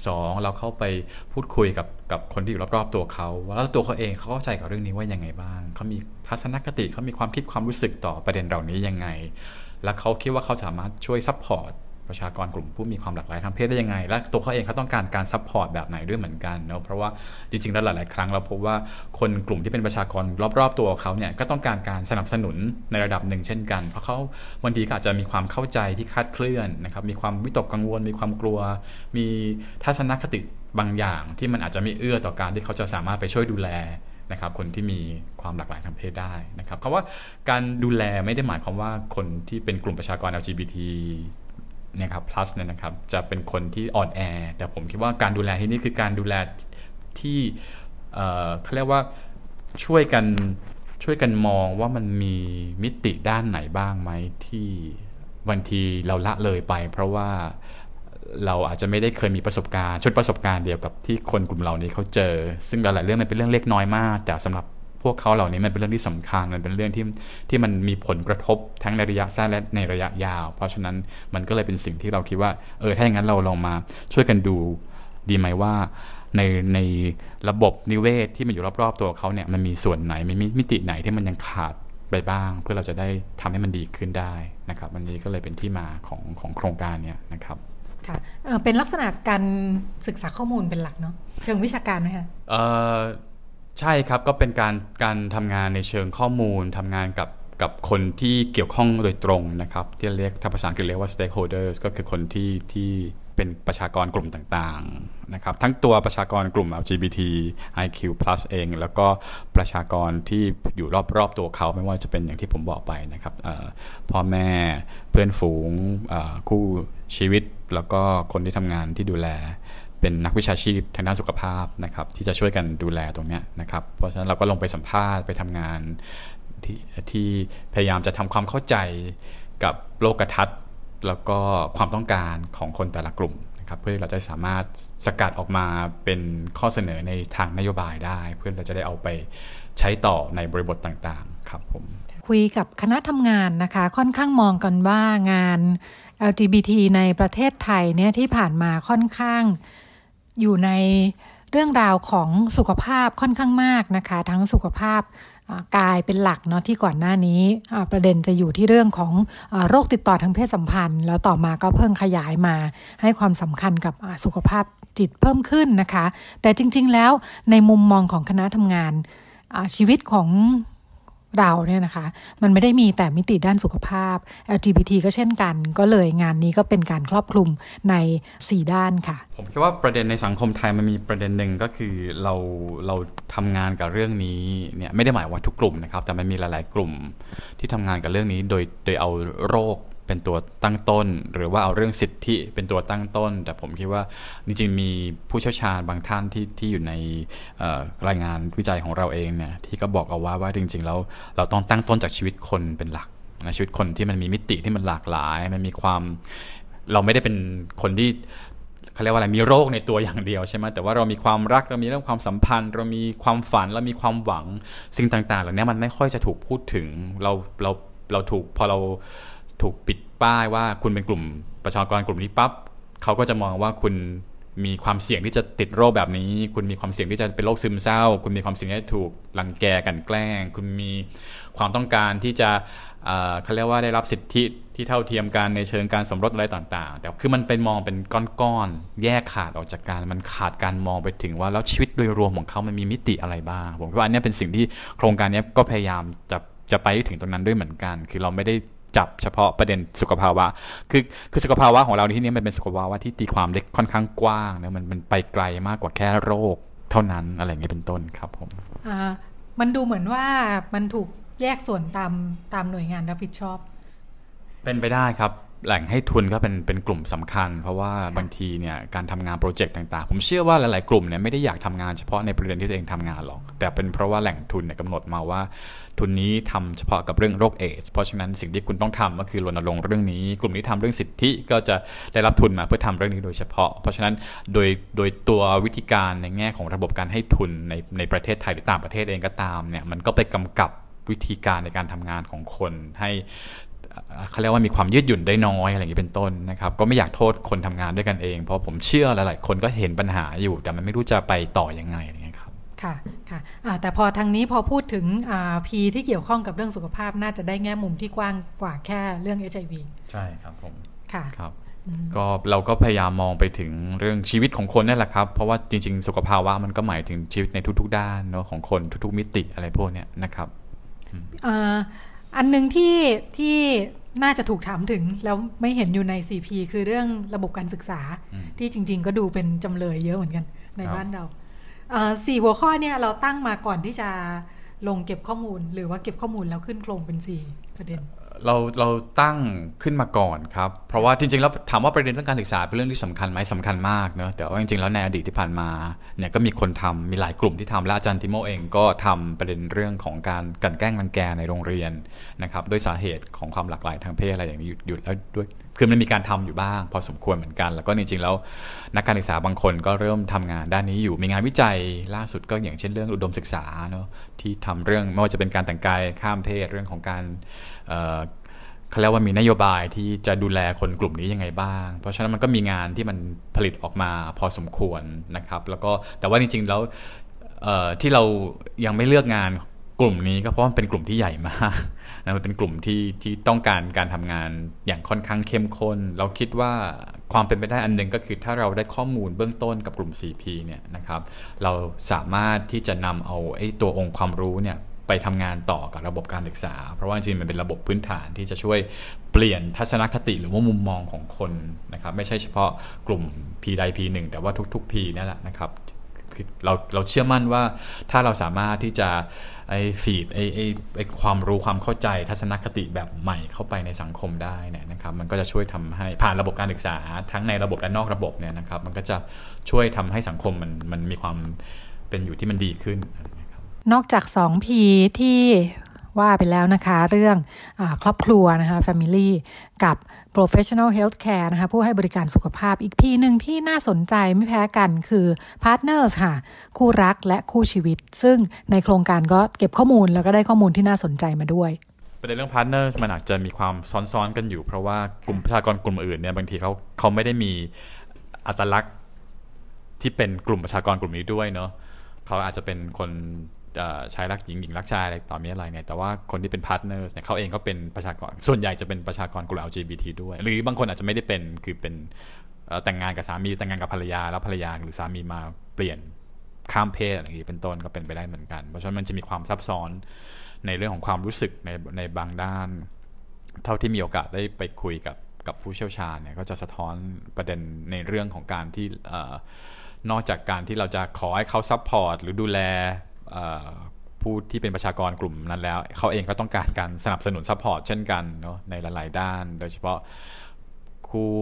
D: สองเราเข้าไปพูดคุยกับกับคนที่อยู่รอบๆตัวเขาแล้วตัวเขาเองเขาเข้าใจกับเรื่องนี้ว่ายังไงบ้างเขามีทัศนคติเขามีความคิดความรู้สึกต่อประเด็นเหล่านี้ยังไง และเขาคิดว่าเขาสามารถช่วย support ประชากรกลุ่มผู้มีความหลากหลายทางเพศได้ยังไง และตัวเขาเองเขาต้องการการ support แบบไหนด้วยเหมือนกันเนาะเพราะว่าจริงๆแล้วหลาย ๆ ครั้งเราพบว่าคนกลุ่มที่เป็นประชากรรอบๆตัวเขาเนี่ยก็ต้องการการสนับสนุนในระดับหนึ่งเช่นกัน เพราะเขาบางทีก็อาจจะมีความเข้าใจที่คลาดเคลื่อนนะครับมีความวิตกกังวล มีความกลัว มีทัศนคติบางอย่างที่มันอาจจะไม่เอื้อต่อการที่เขาจะสามารถไปช่วยดูแลนะครับคนที่มีความหลากหลายทางเพศได้นะครับคำว่าการดูแลไม่ได้หมายความว่าคนที่เป็นกลุ่มประชากร LGBT นี่ยครับ plus เนี่ยนะครับจะเป็นคนที่อ่อนแอ แต่ผมคิดว่าการดูแลที่นี่คือการดูแลที่เขาเรียกว่าช่วยกันช่วยกันมองว่ามันมีมิติด้านไหนบ้างไหมที่บางทีเราละเลยไป เพราะว่าเราอาจจะไม่ได้เคยมีประสบการณ์ชุดประสบการณ์เดียวกับที่คนกลุ่มเหล่านี้เขาเจอ ซึ่งหลายเรื่องมันเป็นเรื่องเล็กน้อยมาก แต่สำหรับ พวกเขาเหล่านี้มันเป็นเรื่องที่สำคัญมันเป็นเรื่องที่ที่มันมีผลกระทบทั้งในระยะสั้นและในระยะยาว เพราะฉะนั้นมันก็เลยเป็นสิ่งที่เราคิดว่าเออถ้าอย่างนั้นเราลองมาช่วยกันดูดีไหมว่าในในระบบนิเวศที่มันอยู่รอบๆตัวเขาเนี่ยมันมีส่วนไหนมันมีมิติไหนที่มันยังขาดไปบ้าง เพื่อเราจะได้ทำให้มันดีขึ้นได้นะครับวันนี้ก็เลยเป็นที่มาของของโครงการเนี่ยนะครับ
B: ค่ะเป็นลักษณะการศึกษาข้อมูลเป็นหลักเนาะเชิงวิชาการไหมคะ
D: ใช่ครับก็เป็นการการทำงานในเชิงข้อมูลทำงานกับกับคนที่เกี่ยวข้องโดยตรงนะครับ ที่เรียกถ้าภาษาอังกฤษเรียกว่า stakeholders ก็คือคนที่ที่เป็นประชากรกลุ่มต่างๆนะครับ ทั้งตัวประชากรกลุ่ม LGBT IQ+ เอง แล้วก็ประชากรที่อยู่รอบๆตัวเขาไม่ว่าจะเป็นอย่างที่ผมบอกไปนะครับพ่อแม่เพื่อนฝูงคู่ชีวิต แล้วก็คนที่ทำงานที่ดูแล เป็นนักวิชาชีพทางด้านสุขภาพนะครับ ที่จะช่วยกันดูแลตรงนี้นะครับ เพราะฉะนั้นเราก็ลงไปสัมภาษณ์ไปทำงานที่ที่พยายามจะทำความเข้าใจกับโลกทัศน์ แล้วก็ความต้องการของคนแต่ละกลุ่มนะครับ เพื่อเราจะสามารถสกัดออกมาเป็นข้อเสนอในทางนโยบายได้ เพื่อเราจะได้เอาไปใช้ต่อในบริบทต่างๆ ครับผม
B: คุยกับคณะทำงานนะคะ ค่อนข้างมองกันว่างาน LGBT ในประเทศไทยเนี่ยที่ผ่านมาค่อนข้าง อยู่ในเรื่องราวของสุขภาพค่อนข้างมากนะคะ ทั้งสุขภาพกายเป็นหลักเนาะที่ก่อนหน้านี้ประเด็นจะอยู่ที่เรื่องของโรคติดต่อทางเพศสัมพันธ์ แล้วต่อมาก็เพิ่งขยายมาให้ความสำคัญกับสุขภาพจิตเพิ่มขึ้นนะคะ แต่จริง ๆ แล้วในมุมมองของคณะทำงานชีวิตของ เราเนี่ยนะคะ มันไม่ได้มีแต่มิติด้านสุขภาพ LGBT ก็เช่นกัน ก็เลยงานนี้ก็เป็นการครอบคลุมใน 4 ด้านค่ะ
D: ผมคิดว่าประเด็นในสังคมไทยมันมีประเด็นหนึ่งก็คือเราเราทำงานกับเรื่องนี้เนี่ยไม่ได้หมายว่าทุกกลุ่มนะครับ แต่มันมีหลาย ๆ กลุ่มที่ทำงานกับเรื่องนี้โดยโดยเอาโรค เป็นตัวตั้งต้น หรือว่าเอาเรื่องสิทธิเป็นตัวตั้งต้น แต่ผมคิดว่าจริงๆมีผู้เชี่ยวชาญบางท่านที่ที่อยู่ในรายงานวิจัยของเราเองเนี่ยที่ก็บอกเอาว่าว่าจริงๆแล้วเราต้องตั้งต้นจากชีวิตคนเป็นหลักนะชีวิตคนที่มันมีมิติที่มันหลากหลาย มันมีความเราไม่ได้เป็นคนที่เขาเรียกว่าอะไรมีโรคในตัวอย่างเดียวใช่ไหมแต่ว่าเรามีความรักเรามีเรื่องความสัมพันธ์ เรามีความฝันเรามีความหวังสิ่งต่างๆเหล่านี้มันไม่ค่อยจะถูกพูดถึงเราเราเราถูกพอเรา ถูกปิดป้ายว่าคุณเป็นกลุ่มประชากรกลุ่มนี้ปั๊บเขาก็จะมองว่าคุณมีความเสี่ยงที่จะติดโรคแบบนี้ คุณมีความเสี่ยงที่จะเป็นโรคซึมเศร้า คุณมีความเสี่ยงที่ถูกลังแกกันแกล้ง คุณมีความต้องการที่จะเขาเรียกว่าได้รับสิทธิที่เท่าเทียมกันในเชิงการสมรสอะไรต่างๆ แต่คือมันเป็นมองเป็นก้อนๆ แยกขาดออกจากกัน มันขาดการมองไปถึงว่าแล้วชีวิตโดยรวมของเขามันมีมิติอะไรบ้าง ผมว่าอันนี้เป็นสิ่งที่โครงการนี้ก็พยายามจะจะไปถึงตรงนั้นด้วยเหมือนกัน คือเราไม่ได้ จับเฉพาะประเด็นสุขภาวะ คือคือสุขภาวะของเราในที่นี้มันเป็นสุขภาวะที่ตีความเล็กค่อนข้างกว้างนะมันมันไปไกลมากกว่าแค่โรคเท่านั้นอะไรอย่างเงี้ยเป็นต้นครับผม
B: อ่ามันดูเหมือนว่ามันถูกแยกส่วนตามตามหน่วยงานรับผิดชอบ
D: เป็นไปได้ครับแหล่งให้ทุนก็เป็นเป็นกลุ่มสำคัญ เพราะว่าบางทีเนี่ยการทำงานโปรเจกต์ต่างๆ ผมเชื่อว่าหลายๆกลุ่มเนี่ยไม่ได้อยากทำงานเฉพาะในประเด็นที่ตัวเองทำงานหรอก แต่เป็นเพราะว่าแหล่งทุนเนี่ยกำหนดมาว่า ทุนนี้ทำเฉพาะกับเรื่องโรคเอสเพราะฉะนั้นสิ่งที่คุณต้องทำก็คือรณรงค์เรื่องนี้ กลุ่มนี้ทำเรื่องสิทธิก็จะได้รับทุนมาเพื่อทำเรื่องนี้โดยเฉพาะ เพราะฉะนั้นโดยโดยตัววิธีการในแง่ของระบบการให้ทุนในในประเทศไทยหรือต่างประเทศเองก็ตามเนี่ยมันก็ไปกำกับวิธีการในการทำงานของคนให้เขาเรียกว่ามีความยืดหยุ่นได้น้อยอะไรอย่างนี้เป็นต้นนะครับก็ไม่อยากโทษคนทำงานด้วยกันเอง เพราะผมเชื่อหลาย ๆ คนก็เห็นปัญหาอยู่แต่มันไม่รู้จะไปต่อยังไง ครับ
B: ค่ะค่ะแต่พอทางนี้พอพูดถึงพีที่เกี่ยวข้องกับเรื่องสุขภาพน่าจะได้แง่มุมที่กว้างกว่าแค่เรื่อง HIV
D: ใช่ครับผม
B: ค่ะ
D: ครับก็เราก็พยายามมองไปถึงเรื่องชีวิตของคนนี่แหละครับ เพราะว่าจริง ๆ สุขภาวะมันก็หมายถึงชีวิตในทุก ๆ ด้านเนาะของคนทุก ๆ มิติอะไรพวกนี้นะครับ
B: อันหนึ่งที่ที่น่าจะถูกถามถึง แล้วไม่เห็นอยู่ใน CP คือเรื่องระบบการศึกษาที่จริง ๆ ก็ดูเป็นจำเลยเยอะเหมือนกันในบ้านเรา สี่หัวข้อเนี่ยเราตั้งมาก่อนที่จะลงเก็บข้อมูล หรือว่าเก็บข้อมูลแล้วขึ้นโครงเป็นสี่ประเด็น
D: เราเราตั้งขึ้นมาก่อนครับ เพราะว่าจริงๆแล้วถามว่าประเด็นเรื่องการศึกษาเป็นเรื่องที่สำคัญไหมสำคัญมากเนอะแต่ว่าจริงๆแล้วในอดีตที่ผ่านมาเนี่ยก็มีคนทำมีหลายกลุ่มที่ทำและอาจารย์ติโมเองก็ทำประเด็นเรื่องของการกันแกล้งรังแกในโรงเรียนนะครับด้วยสาเหตุของความหลากหลายทางเพศอะไรอย่างนี้อยู่แล้วด้วย คือมันมีการทำอยู่บ้าง พอสมควรเหมือนกัน แล้วก็จริงๆแล้วนักการศึกษาบางคนก็เริ่มทำงานด้านนี้อยู่มีงานวิจัยล่าสุดก็อย่างเช่นเรื่องอุดมศึกษาเนาะที่ทำเรื่องไม่ว่าจะเป็นการแต่งกายข้ามเพศเรื่องของการเขาเรียกว่ามีนโยบายที่จะดูแลคนกลุ่มนี้ยังไงบ้าง เพราะฉะนั้นมันก็มีงานที่มันผลิตออกมาพอสมควรนะครับ แล้วก็แต่ว่าจริงๆแล้วที่เรายังไม่เลือกงานกลุ่มนี้ก็เพราะมันเป็นกลุ่มที่ใหญ่มาก นะมันเป็นกลุ่มที่ที่ต้องการการทำงานอย่างค่อนข้างเข้มข้น เราคิดว่าความเป็นไปได้อันหนึ่งก็คือถ้าเราได้ข้อมูลเบื้องต้นกับกลุ่ม CP เนี่ยนะครับเราสามารถที่จะนำเอาไอ้ตัวองค์ความรู้เนี่ยไปทำงานต่อกับระบบการศึกษา เพราะว่าจริงมันเป็นระบบพื้นฐานที่จะช่วยเปลี่ยนทัศนคติหรือว่ามุมมองของคนนะครับไม่ใช่เฉพาะกลุ่ม P ใด P หนึ่งแต่ว่าทุก ๆ P นี่นแหละนะครับเราเราเชื่อมั่นว่าถ้าเราสามารถที่จะ ไอ้ฟีดไอ้ไอ้ไอ้ความรู้ความเข้าใจทัศนคติแบบใหม่เข้าไปในสังคมได้เนี่ยนะครับ มันก็จะช่วยทำให้ผ่านระบบการศึกษาทั้งในระบบและนอกระบบเนี่ยนะครับ มันก็จะช่วยทำให้สังคมมันมันมีความเป็นอยู่ที่มันดีขึ้น
B: นอกจาก 2P ที่ ว่าไปแล้วนะคะ เรื่องอครอบครัวนะคะ Family กับ Professional Healthcare นะคะ ผู้ให้บริการสุขภาพอีก P หนึ่งที่น่าสนใจไม่แพ้กันคือ Partners ค่ะ คู่รักและคู่ชีวิต ซึ่งในโครงการก็เก็บข้อมูลแล้วก็ได้ข้อมูลที่น่าสนใจมาด้วย
D: ประเด็นเรื่อง partner มันอาจจะมีความซ้อนๆกันอยู่ เพราะว่ากลุ่มประชากรกลุ่มอื่นเนี่ยบางทีเขาเขาไม่ได้มีอัตลักษณ์ที่เป็นกลุ่มประชากรกลุ่มนี้ด้วยเนาะเขาอาจจะเป็นคน ชายรักหญิงหญิงรักชายอะไรต่อมีอะไรเนี่ยแต่ว่าคนที่เป็น partner เนี่ยเขาเองก็เป็นประชากร ส่วนใหญ่จะเป็นประชากรกลุ่ม LGBT ด้วย หรือบางคนอาจจะไม่ได้เป็นคือเป็นแต่งงานกับสามีแต่งงานกับภรรยาแล้วภรรยาหรือสามีมาเปลี่ยนข้ามเพศอะไรอย่างนี้เป็นต้นก็เป็นไปได้เหมือนกัน เพราะฉะนั้นมันจะมีความซับซ้อนในเรื่องของความรู้สึกในในบางด้าน เท่าที่มีโอกาสได้ไปคุยกับกับผู้เชี่ยวชาญเนี่ยก็จะสะท้อนประเด็นในเรื่องของการที่นอกจากการที่เราจะขอให้เขา support หรือดูแล ผู้ที่เป็นประชากรกลุ่มนั้นแล้ว เขาเองก็ต้องการการสนับสนุน support เช่นกันเนาะในหลาย ๆ ด้าน โดยเฉพาะคู่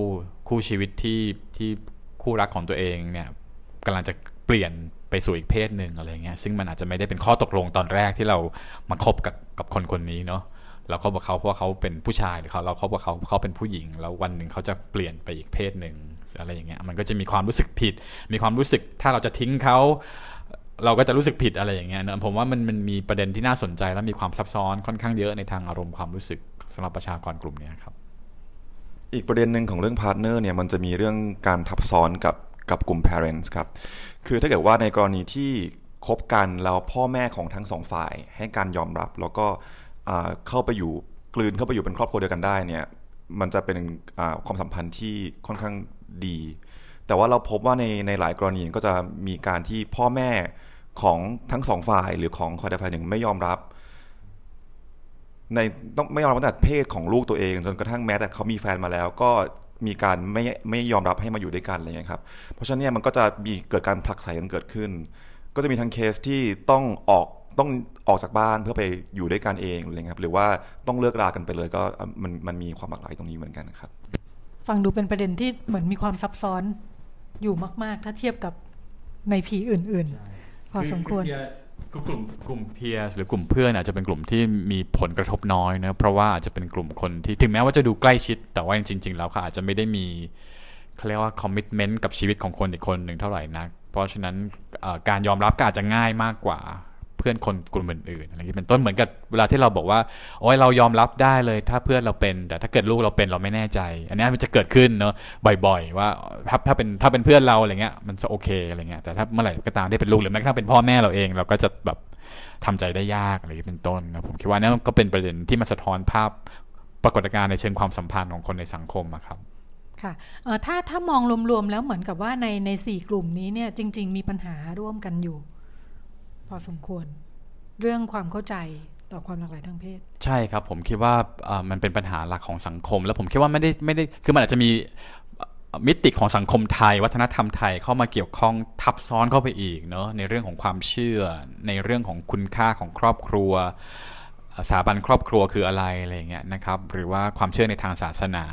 D: คู่ชีวิตที่ที่คู่รักของตัวเองเนี่ยกำลังจะเปลี่ยนไปสู่อีกเพศหนึ่งอะไรเงี้ยซึ่งมันอาจจะไม่ได้เป็นข้อตกลงตอนแรกที่เรามาคบกับกับคนคนนี้เนาะเราคบกับเขาเพราะเขาเป็นผู้ชายหรือเขาเราคบกับเขาเขาเป็นผู้หญิง แล้ววันหนึ่งเขาจะเปลี่ยนไปอีกเพศหนึ่งอะไรอย่างเงี้ยมันก็จะมีความรู้สึกผิด มีความรู้สึกถ้าเราจะทิ้งเขา เราก็จะรู้สึกผิดอะไรอย่างเงี้ยนะผมว่ามันมันมีประเด็นที่น่าสนใจและมีความซับซ้อนค่อนข้างเยอะในทางอารมณ์ความรู้สึกสำหรับประชากรกลุ่มนี้ครับ
E: อีกประเด็นหนึ่งของเรื่อง partner เนี่ยมันจะมีเรื่องการทับซ้อนกับกับกลุ่ม parents ครับ คือถ้าเกิดว่าในกรณีที่คบกันแล้วพ่อแม่ของทั้งสองฝ่าย ให้การยอมรับแล้วก็เข้าไปอยู่กลืนเข้าไปอยู่เป็นครอบครัวเดียวกันได้เนี่ยมันจะเป็นความสัมพันธ์ที่ค่อนข้างดี แต่ว่าเราพบว่าในในหลายกรณีก็จะมีการที่พ่อแม่ของทั้งสองฝ่ายหรือของฝ่ายใดฝ่ายหนึ่งไม่ยอมรับ ในต้องไม่ยอมรับตั้งแต่เพศของลูกตัวเอง จนกระทั่งแม้แต่เขามีแฟนมาแล้ว ก็มีการไม่ไม่ยอมรับให้มาอยู่ด้วยกันอะไรเงี้ยครับ เพราะฉะนั้นเนี่ยมันก็จะมีเกิดการผลักไสกันเกิดขึ้น ก็จะมีทั้งเคสที่ต้องออกต้องออกจากบ้านเพื่อไปอยู่ด้วยกันเองอะไรเงี้ยครับหรือว่าต้องเลิกรากันไปเลยก็มันมันมีความหลากหลายตรงนี้เหมือนกันครับ
B: ฟังดูเป็นประเด็นที่เหมือนมีความซับซ้อน อยู่มาก ๆ ถ้าเทียบกับในผีอื่น ๆ พอสมควร
D: กลุ่มกลุ่มเพียร์หรือกลุ่มเพื่อนอาจจะเป็นกลุ่มที่มีผลกระทบน้อยนะเพราะว่าอาจจะเป็นกลุ่มคนที่ถึงแม้ว่าจะดูใกล้ชิด แต่ว่าจริง ๆ แล้วเขาอาจจะไม่ได้มีเขาเรียกว่าคอมมิชเมนต์กับชีวิตของคนอีกคนหนึ่งเท่าไหร่นัก เพราะฉะนั้นการยอมรับก็อาจจะง่ายมากกว่า เพื่อนคนกลุ่มอื่นๆอะไรอย่างนี้เป็นต้นเหมือนกับเวลาที่เราบอกว่าโอ้ยเรายอมรับได้เลย ถ้าเพื่อนเราเป็น แต่ถ้าเกิดลูกเราเป็นเราไม่แน่ใจ อันนี้มันจะเกิดขึ้นเนาะบ่อย ๆ ว่าถ้าถ้าเป็นถ้าเป็นเพื่อนเราอะไรเงี้ยมันจะโอเคอะไรเงี้ยแต่ถ้าเมื่อไหร่ก็ตามที่เป็นลูกหรือแม้กระทั่งเป็นพ่อแม่เราเองเราก็จะแบบทำใจได้ยากอะไรเป็นต้นนะผมคิดว่านี่ก็เป็นประเด็นที่มาสะท้อนภาพปรากฏการณ์ในเชิงความสัมพันธ์ของคนในสังคมครับ
B: ค่ะถ้าถ้ามองรวมๆแล้วเหมือนกับว่าในในสี่กลุ่มนี้เนี่ยจริง ๆ มีปัญหาร่วมกันอยู่ พอสมควร เรื่องความเข้าใจต่อความหลากหลายทางเพศ
D: ใช่ครับ ผมคิดว่ามันเป็นปัญหาหลักของสังคม แล้วผมคิดว่าไม่ได้ไม่ได้คือมันอาจจะมีมิติของสังคมไทย วัฒนธรรมไทยเข้ามาเกี่ยวข้องทับซ้อนเข้าไปอีกเนาะในเรื่องของความเชื่อ ในเรื่องของคุณค่าของครอบครัวสถาบันครอบครัวคืออะไรอะไรเงี้ยนะครับหรือว่าความเชื่อในทางศาสนา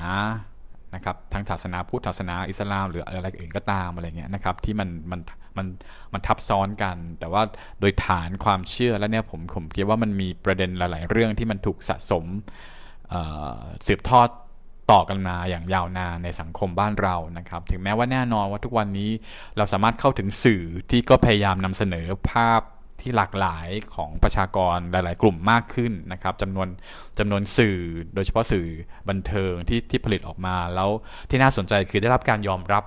D: นะครับทั้งศาสนาพุทธศาสนาอิสลาม หรืออะไรอื่นก็ตามอะไรเงี้ยนะครับที่มันมัน มันมันทับซ้อนกัน แต่ว่าโดยฐานความเชื่อแล้วเนี่ยผมผมคิดว่ามันมีประเด็นหลาย ๆ เรื่องที่มันถูกสะสมสืบทอดต่อกันมาอย่างยาวนานในสังคมบ้านเรานะครับ ถึงแม้ว่าแน่นอนว่าทุกวันนี้เราสามารถเข้าถึงสื่อที่ก็พยายามนำเสนอภาพที่หลากหลายของประชากรหลาย ๆ กลุ่มมากขึ้นนะครับจำนวนจำนวนสื่อโดยเฉพาะสื่อบันเทิงที่ที่ผลิตออกมา แล้วที่น่าสนใจคือได้รับการยอมรับ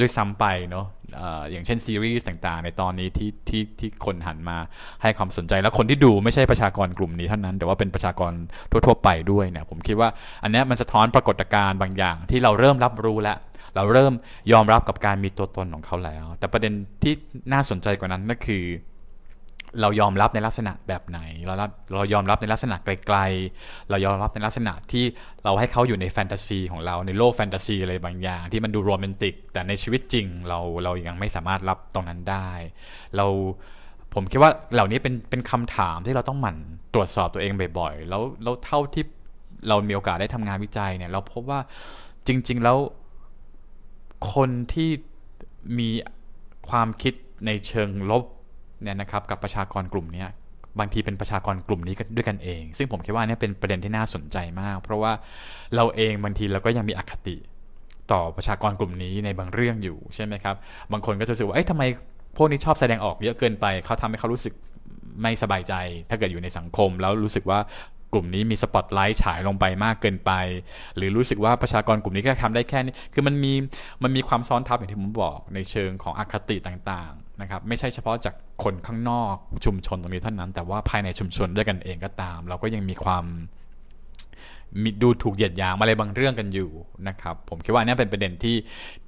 D: ด้วยซ้ำไปเนาะ อย่างเช่นซีรีส์ต่างๆ ในตอนนี้ที่ที่ที่คนหันมาให้ความสนใจ แล้วคนที่ดูไม่ใช่ประชากรกลุ่มนี้เท่านั้น แต่ว่าเป็นประชากรทั่ว ๆ ไปด้วยเนี่ยผมคิดว่าอันนี้มันสะท้อนปรากฏการณ์บางอย่างที่เราเริ่มรับรู้แล้วเราเริ่มยอมรับกับการมีตัวตนของเขาแล้ว แต่ประเด็นที่น่าสนใจกว่านั้นก็คือ เรายอมรับในลักษณะแบบไหน เรารับเรายอมรับในลักษณะไกลๆ เรายอมรับในลักษณะที่เราให้เขาอยู่ในแฟนตาซีของเราในโลกแฟนตาซีอะไรบางอย่าง ที่มันดูโรแมนติก แต่ในชีวิตจริงเราเรายังไม่สามารถรับตรงนั้นได้ เราผมคิดว่าเหล่านี้เป็นเป็นคำถามที่เราต้องหมั่นตรวจสอบตัวเองบ่อยๆ แล้วแล้วเท่าที่เรามีโอกาสได้ทำงานวิจัยเนี่ย เราพบว่าจริง ๆแล้วคนที่มีความคิดในเชิงลบ เนี่ยนะครับกับประชากรกลุ่มนี้บางทีเป็นประชากรกลุ่มนี้ด้วยกันเอง ซึ่งผมคิดว่านี่เป็นประเด็นที่น่าสนใจมาก เพราะว่าเราเองบางทีเราก็ยังมีอคติต่อประชากรกลุ่มนี้ในบางเรื่องอยู่ใช่ไหมครับ บางคนก็จะรู้สึกว่าเอ๊ะทำไมพวกนี้ชอบแสดงออกเยอะเกินไป เขาทำให้เขารู้สึกไม่สบายใจ ถ้าเกิดอยู่ในสังคม แล้วรู้สึกว่ากลุ่มนี้มีสปอตไลท์ฉายลงไปมากเกินไป หรือรู้สึกว่าประชากรกลุ่มนี้ก็ทำได้แค่นี้ คือมันมีมันมีความซ้อนทับอย่างที่ผมบอกในเชิงของอคติต่าง นะครับไม่ใช่เฉพาะจากคนข้างนอกชุมชนตรงนี้เท่านั้น แต่ว่าภายในชุมชนด้วยกันเองก็ตาม เราก็ยังมีความมีดูถูกเหยียดหยามอะไรบางเรื่องกันอยู่นะครับ ผมคิดว่านี่เป็นประเด็นที่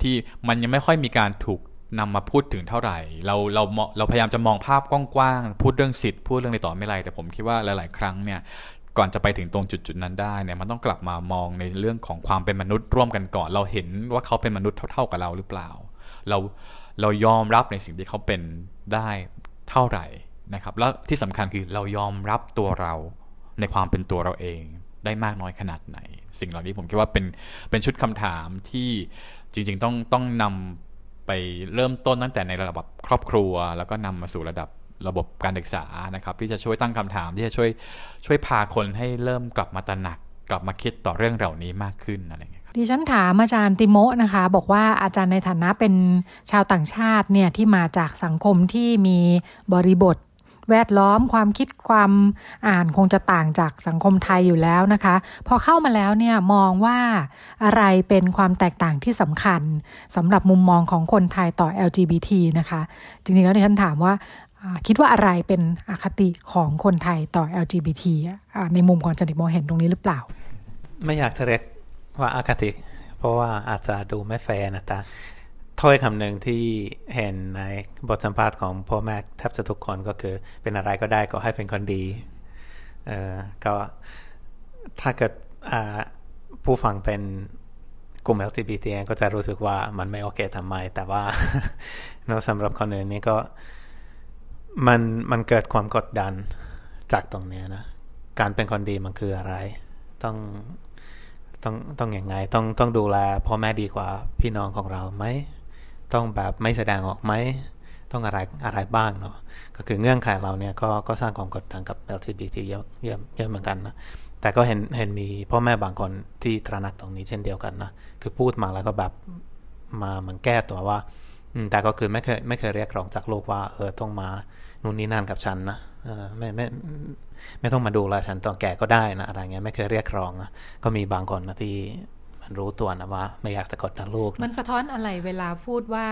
D: ที่มันยังไม่ค่อยมีการถูกนำมาพูดถึงเท่าไหร่ เราเราเราพยายามจะมองภาพกว้างๆพูดเรื่องสิทธิ์พูดเรื่องในต่อไม่ไรแต่ผมคิดว่าหลาย ๆ ครั้งเนี่ยก่อนจะไปถึงตรงจุดจุดนั้นได้เนี่ยมันต้องกลับมามองในเรื่องของความเป็นมนุษย์ร่วมกันก่อน เราเห็นว่าเขาเป็นมนุษย์เท่า ๆกับเราหรือเปล่า เรา เรายอมรับในสิ่งที่เขาเป็นได้เท่าไหร่นะครับ แล้วที่สำคัญคือเรายอมรับตัวเราในความเป็นตัวเราเองได้มากน้อยขนาดไหน สิ่งเหล่านี้ผมคิดว่าเป็นเป็นชุดคำถามที่จริง ๆ ต้องต้องนำไปเริ่มต้นตั้งแต่ในระดับครอบครัว แล้วก็นำมาสู่ระดับระบบการศึกษานะครับ ที่จะช่วยตั้งคำถามที่จะช่วยช่วยพาคนให้เริ่มกลับมาตระหนัก กลับมาคิดต่อเรื่องเหล่านี้มากขึ้นอะไรเงี้ย
B: ดิฉันถามอาจารย์ติโมะนะคะ บอกว่าอาจารย์ในฐานะเป็นชาวต่างชาติเนี่ยที่มาจากสังคมที่มีบริบทแวดล้อมความคิดความอ่านคงจะต่างจากสังคมไทยอยู่แล้วนะคะ พอเข้ามาแล้วเนี่ยมองว่าอะไรเป็นความแตกต่างที่สำคัญสำหรับมุมมองของคนไทยต่อ LGBT นะคะ จริงๆแล้วดิฉันถามว่าคิดว่าอะไรเป็นอคติของคนไทยต่อ LGBT ในมุมของจันติโมเห็นตรงนี้หรือเปล่า
F: ไม่อยากจะเรียก ว่าอาคติ เพราะว่าอาจจะดูไม่แฟร์นะต่ถ้อยคำหนึ่งที่เห็นในบทสัมภาษณ์ของพ่อแม่แทบจะทุกคนก็คือ เป็นอะไรก็ได้ก็ให้เป็นคนดี เออก็ถ้าเกิดผู้ฟังเป็นกลุ่ม LGBT ก็จะรู้สึกว่ามันไม่โอเคทำไม แต่ว่าเนาสำหรับคนอื่นนี่ก็มันมันเกิดความกดดันจากตรงนี้นะ การเป็นคนดีมันคืออะไร ต้อง ต้องต้องอยังไงต้องต้องดูแลพ่อแม่ดีกว่าพี่น้องของเราไหมต้องแบบไม่แสดงออกไหมต้องอะไรอะไรบ้างเนาะก็คือเงื่อนไขเราเนี่ยก็ก็สร้างความกดดันกับ LGBT เยอะเยอะเยอะเหมือนกันนะแต่ก็เห็นเห็นมีพ่อแม่บางคนที่ตระหนักตรงนี้เช่นเดียวกันนะคือพูดมาแล้วก็แบบมาเหมือนแก้ตัวว่าแต่ก็คือไม่เคยไม่เคยเรียกร้องจากลูกว่าเออต้องมา นู่นนี่นั่นกับฉันนะไม่ไม่ไม่ต้องมาดูแลฉันตอนแก่ก็ได้นะอะไรเงี้ยไม่เคยเรียกร้องนะก็มีบางคนนะที่มันรู้ตัวนะว่า ไม่อยากจะกดดันลูก
B: มันสะท้อนอะไรเวลาพูดว่า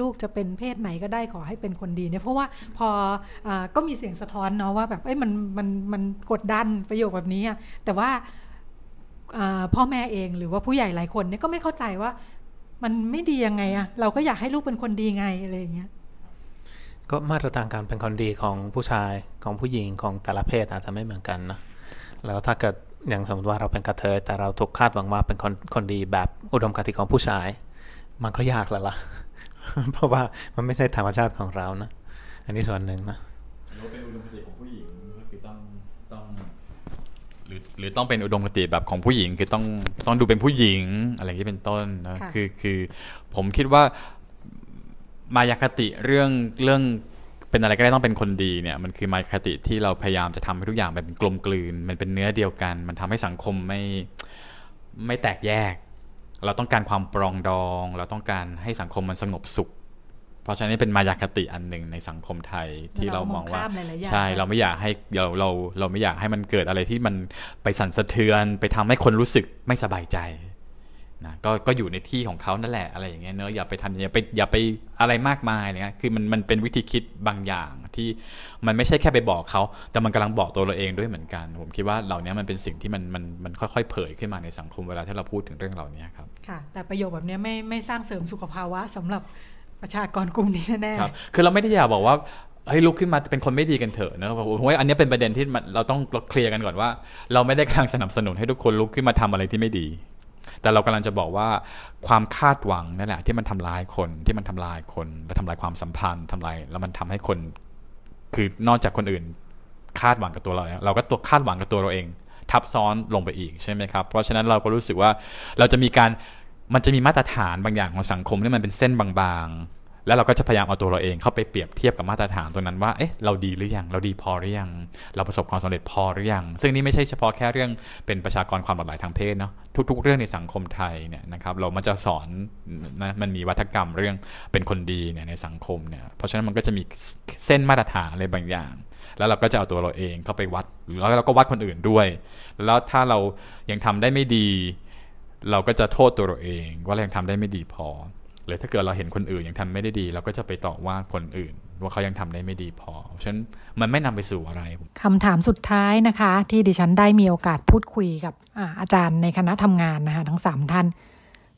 B: ลูกจะเป็นเพศไหนก็ได้ขอให้เป็นคนดีเนี่ยเพราะว่าพออก็มีเสียงสะท้อนเนาะว่าแบบเอ้ยมันมันมันกดดันประโยคแบบนี้แต่ว่าพ่อแม่เองหรือว่าผู้ใหญ่หลายคนเนี่ยก็ไม่เข้าใจว่า มันไม่ดียังไงอะเราก็อยากให้ลูกเป็นคนดีไงอะไรอย่างเงี้ย
F: ก็มาตรฐานการเป็นคนดีของผู้ชายของผู้หญิงของแต่ละเพศอาจจะไม่เหมือนกันนะแล้วถ้าเกิดอย่างสมมติว่าเราเป็นกระเทยแต่เราถูกคาดหวังว่าเป็นคนคนดีแบบอุดมคติของผู้ชาย มันก็ยากแล้วล่ะ เพราะว่ามันไม่ใช่ธรรมชาติของเรานะ อันนี้ส่วนหนึ่งนะ
D: หรือเป็นอุดมคติของผู้หญิงก็คือต้องต้องหรือหรือต้องเป็นอุดมคติแบบของผู้หญิงคือต้องต้องดูเป็นผู้หญิงอะไรอย่างนี้เป็นต้นนะคือคือผมคิดว่า มายาคติเรื่องเรื่องเป็นอะไรก็ได้ต้องเป็นคนดีเนี่ยมันคือมายาคติที่เราพยายามจะทำให้ทุกอย่างเป็นกลมกลืน มันเป็นเนื้อเดียวกัน มันทำให้สังคมไม่ไม่แตกแยก เราต้องการความปรองดอง เราต้องการให้สังคมมันสงบสุข เพราะฉะนั้นเป็นมายาคติอันหนึ่งในสังคมไทยที่เรามองว่าใช่เราไม่อยากให้เราเราเราไม่อยากให้มันเกิดอะไรที่มันไปสั่นสะเทือน ไปทำให้คนรู้สึกไม่สบายใจ นะก็ก็อยู่ในที่ของเขานั่นแหละอะไรอย่างเงี้ยเนอะอย่าไปทำอย่าไปอย่าไปอะไรมากมายเนี่ยคือมันมันเป็นวิธีคิดบางอย่างที่มันไม่ใช่แค่ไปบอกเขา แต่มันกำลังบอกตัวเราเองด้วยเหมือนกัน ผมคิดว่าเหล่านี้มันเป็นสิ่งที่มันมันมันค่อยๆ เผยขึ้นมาในสังคมเวลาที่เราพูดถึงเรื่องเหล่านี้ครับ
B: ค่ะ แต่ประโยคแบบนี้ไม่ไม่สร้างเสริมสุขภาวะสำหรับประชากรกลุ่มนี้แน่
D: ครับคือเราไม่ได้อยากบอกว่าเฮ้ยลุกขึ้นมาเป็นคนไม่ดีกันเถอะนะผมว่าอันนี้เป็นประเด็นที่เราต้องเคลียร์กันก่อนว่า เราไม่ได้กำลังสนับสนุนให้ทุกคนลุกขึ้นมาทำอะไรที่ไม่ดี แต่เรากำลังจะบอกว่าความคาดหวังนั่นแหละที่มันทำลายคนที่มันทำลายคนและทำลายความสัมพันธ์ทำลายแล้วมันทำให้คน คือนอกจากคนอื่น คาดหวังกับตัวเราเราก็ตัวคาดหวังกับตัวเราเอง ทับซ้อนลงไปอีกใช่ไหมครับ เพราะฉะนั้นเราก็รู้สึกว่าเราจะมีการมันจะมีมาตรฐานบางอย่างของสังคมที่มันเป็นเส้นบาง แล้วเราก็จะพยายามเอาตัวเราเองเข้าไปเปรียบเทียบกับมาตรฐานตรงนั้นว่า เอ๊ะ เราดีหรือยัง เราดีพอหรือยัง เราประสบความสำเร็จพอหรือยัง ซึ่งนี่ไม่ใช่เฉพาะแค่เรื่องเป็นประชากรความหลากหลายทางเพศเนาะ ทุก ๆ เรื่องในสังคมไทยเนี่ยนะครับเรามันจะสอนนะมันมีวัฒกรรมเรื่องเป็นคนดีเนี่ยในสังคมเนี่ย เพราะฉะนั้นมันก็จะมีเส้นมาตรฐานอะไรบางอย่าง แล้วเราก็จะเอาตัวเราเองเข้าไปวัด แล้วเราก็วัดคนอื่นด้วย แล้วถ้าเรายังทำได้ไม่ดี เราก็จะโทษตัวเราเอง ว่าเรายังทำได้ไม่ดีพอ หรือถ้าเกิดเราเห็นคนอื่นยังทำไม่ได้ดี เราก็จะไปต่อว่าคนอื่น ว่าเขายังทำได้ไม่ดีพอฉะนั้นมันไม่นำไปสู่อะไร
B: คำถามสุดท้ายนะคะ ที่ดิฉันได้มีโอกาสพูดคุยกับอาอาจารย์ในคณะทำงานนะคะทั้งสามท่าน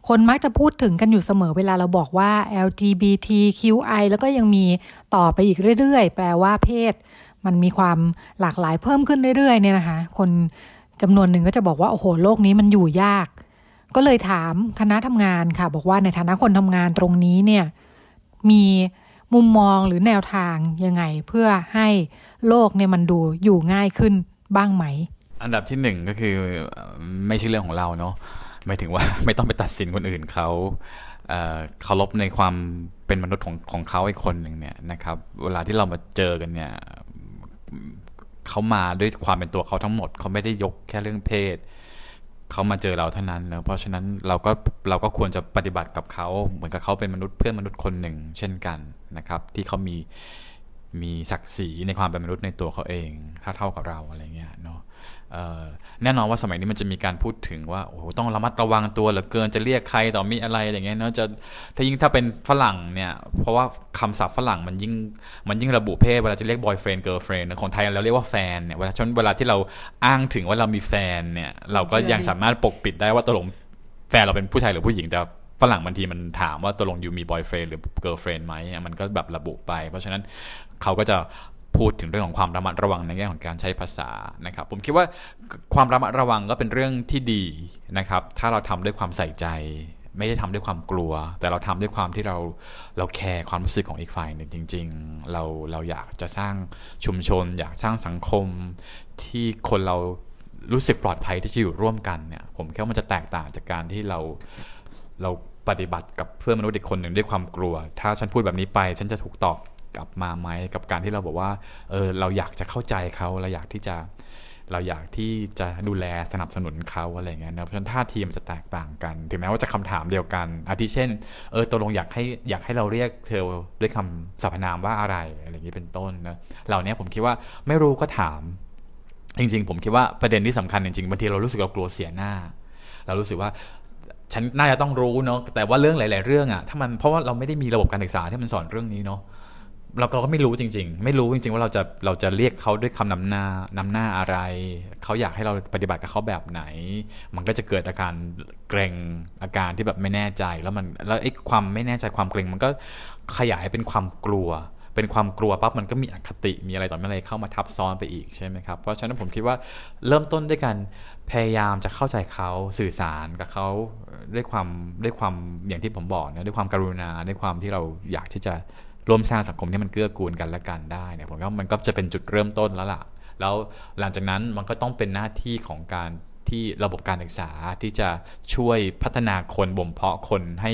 B: คนมักจะพูดถึงกันอยู่เสมอเวลาเราบอกว่า LGBTQI แล้วก็ยังมีต่อไปอีกเรื่อยๆ แปลว่าเพศ มันมีความหลากหลายเพิ่มขึ้นเรื่อยๆเนี่ยนะคะ คนจำนวนหนึ่งก็จะบอกว่าโอ้โหโลกนี้มันอยู่ยาก ก็เลยถามคณะทำงานค่ะ บอกว่าในฐานะคนทำงานตรงนี้เนี่ยมีมุมมองหรือแนวทางยังไงเพื่อให้โลกเนี่ยมันดูอยู่ง่ายขึ้นบ้างไหม
D: อันดับที่หนึ่งก็คือไม่ใช่เรื่องของเราเนาะหมายถึงว่าไม่ต้องไปตัดสินคนอื่นเขาเคารพในความเป็นมนุษย์ของของเขาอีกคนหนึ่งเนี่ยนะครับ เวลาที่เรามาเจอกันเนี่ยเขามาด้วยความเป็นตัวเขาทั้งหมด เขาไม่ได้ยกแค่เรื่องเพศเเขามาเจอเราเท่านั้นแล้วเพราะฉะนั้นเราก็เราก็ควรจะปฏิบัติกับเขาเหมือนกับเขาเป็นมนุษย์เพื่อนมนุษย์คนหนึ่ง เช่นกันนะครับ ที่เขามีมีศักดิ์ศรีในความเป็นมนุษย์ในตัวเขาเอง ถ้าเท่ากับเราอะไรเงี้ยเนาะ แน่นอนว่าสมัยนี้มันจะมีการพูดถึงว่าโอ้โหต้องระมัดระวังตัวเหลือเกินจะเรียกใครต่อมีอะไรอย่างเงี้ยเนาะจะถ้ายิ่งถ้าเป็นฝรั่งเนี่ย เพราะว่าคำศัพท์ฝรั่งมันยิ่งมันยิ่งระบุเพศเวลาจะเรียก boyfriend girlfriend ของไทยเราเรียกว่าแฟนเนี่ยเวลาชนเวลาที่เราอ้างถึงว่าเรามีแฟนเนี่ย เราก็ยังสามารถปกปิดได้ว่าตกลงแฟนเราเป็นผู้ชายหรือผู้หญิงแต่ฝรั่งบางทีมันถามว่าตกลงอยู่มี boyfriend หรือ girlfriend ไหมมันก็แบบระบุไป เพราะฉะนั้นเขาก็จะ พูดถึงเรื่องของความระมัดระวังในแง่ของการใช้ภาษานะครับ ผมคิดว่าความระมัดระวังก็เป็นเรื่องที่ดีนะครับ ถ้าเราทำด้วยความใส่ใจ ไม่ได้ทำด้วยความกลัว แต่เราทำด้วยความที่เราเราแคร์ความรู้สึกของอีกฝ่ายหนึ่งจริง ๆ เราเราอยากจะสร้างชุมชน อยากสร้างสังคมที่คนเรารู้สึกปลอดภัยที่จะอยู่ร่วมกันเนี่ยผมคิดว่ามันจะแตกต่างจากการที่เราเราปฏิบัติกับเพื่อนมนุษย์อีกคนหนึ่งด้วยความกลัว ถ้าฉันพูดแบบนี้ไป ฉันจะถูกตอบ กลับมาไหมกับการที่เราบอกว่าเออเราอยากจะเข้าใจเขาเราอยากที่จะเราอยากที่จะดูแลสนับสนุนเขาอะไรเงี้ยนะเพราะฉะนั้นท่าทีมันจะแตกต่างกัน ถึงแม้ว่าจะคำถามเดียวกันอาทิเช่น เออตกลงอยากให้อยากให้เราเรียกเธอด้วยคำสรรพนามว่าอะไรอะไรอย่างนี้เป็นต้นนะเหล่านี้ผมคิดว่าไม่รู้ก็ถาม จริง ๆ ผมคิดว่าประเด็นที่สำคัญจริงๆบางทีเรารู้สึกเรากลัวเสียหน้า เรารู้สึกว่าฉันน่าจะต้องรู้เนาะแต่ว่าเรื่องหลาย ๆ เรื่องอะถ้ามันเพราะว่าเราไม่ได้มีระบบการศึกษาที่มันสอนเรื่องนี้เนาะ เราเราก็ไม่รู้จริง ๆ ไม่รู้จริง ๆ ว่าเราจะเราจะเรียกเขาด้วยคำนำหน้านำหน้าอะไร เขาอยากให้เราปฏิบัติกับเขาแบบไหน มันก็จะเกิดอาการเกรงอาการที่แบบไม่แน่ใจแล้วมันแล้วไอ้ความไม่แน่ใจความเกรงมันก็ขยายเป็นความกลัว เป็นความกลัวปั๊บมันก็มีอคติมีอะไรต่อม่อะไรเข้ามาทับซ้อนไปอีกใช่ไหมครับเพราะฉะนั้นผมคิดว่าเริ่มต้นด้วยการพยายามจะเข้าใจเขาสื่อสารกับเขาด้วยความด้วยความอย่างที่ผมบอกนะด้วยความกรุณาด้วยความที่เราอยากที่จะ ร่วมสร้างสังคมที่มันเกื้อกูลกันและกันได้เนี่ยผมว่ามันก็จะเป็นจุดเริ่มต้นแล้วล่ะ แล้วหลังจากนั้นมันก็ต้องเป็นหน้าที่ของการที่ระบบการศึกษาที่จะช่วยพัฒนาคนบ่มเพาะคนให้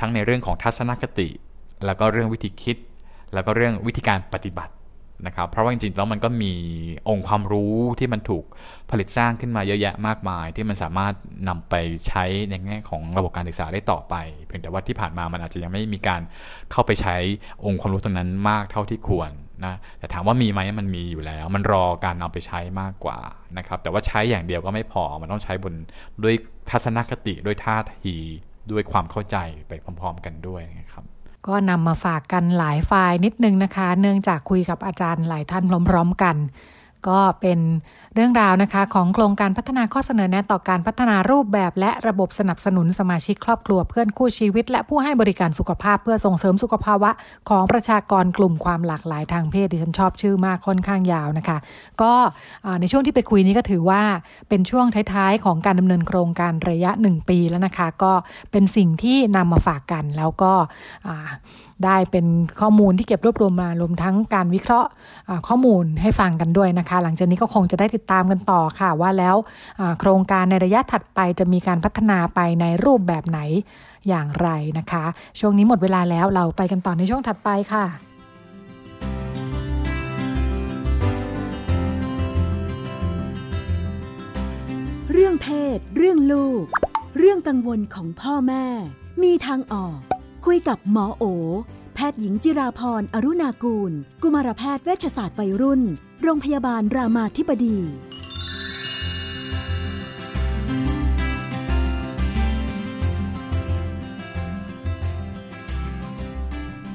D: ทั้งในเรื่องของทัศนคติ แล้วก็เรื่องวิธีคิด แล้วก็เรื่องวิธีการปฏิบัตินะครับ เพราะว่าจริงๆแล้วมันก็มีองค์ความรู้ที่มันถูก ผลิตสร้างขึ้นมาเยอะแยะมากมาย ที่มันสามารถนำไปใช้ในแง่ของระบบการศึกษาได้ต่อไป เพียงแต่ว่าที่ผ่านมามันอาจจะยังไม่มีการเข้าไปใช้องค์ความรู้ตรงนั้นมากเท่าที่ควรนะแต่ถามว่ามีไหมมันมีอยู่แล้ว มันรอการเอาไปใช้มากกว่านะครับแต่ว่าใช้อย่างเดียวก็ไม่พอมันต้องใช้บนด้วยทัศนคติด้วยท่าทีด้วยความเข้าใจไปพร้อม ๆ กันด้วยนะครับ
B: ก็นำมาฝากกันหลายไฟล์นิดนึงนะคะ เนื่องจากคุยกับอาจารย์หลายท่านพร้อม ๆ กัน ก็เป็นเรื่องราวนะคะของโครงการพัฒนาข้อเสนอแนะต่อการพัฒนารูปแบบและระบบสนับสนุนสมาชิกครอบครัวเพื่อนคู่ชีวิต และผู้ให้บริการสุขภาพเพื่อส่งเสริมสุขภาวะ ของประชากรกลุ่มความหลากหลายทางเพศดิฉันชอบชื่อมากค่อนข้างยาวนะคะ ก็ในช่วงที่ไปคุยนี้ก็ถือว่าเป็นช่วงท้ายๆ ของการดำเนินโครงการระยะ 1 ปีแล้วนะคะ ก็เป็นสิ่งที่นำมาฝากกันแล้วก็ ได้เป็นข้อมูลที่เก็บรวบรวมมารวมทั้งการวิเคราะห์ข้อมูลให้ฟังกันด้วยนะคะ หลังจากนี้ก็คงจะได้ติดตามกันต่อค่ะ ว่าแล้วโครงการในระยะถัดไปจะมีการพัฒนาไปในรูปแบบไหนอย่างไรนะคะ ช่วงนี้หมดเวลาแล้วเราไปกันต่อในช่วงถัดไปค่ะ
G: เรื่องเพศ เรื่องลูก เรื่องกังวลของพ่อแม่ มีทางออก คุยกับหมอโอ แพทย์หญิงจิราพรอรุณากูล กุมารแพทย์เวชศาสตร์วัยรุ่น โรงพยาบาลรามาธิบดี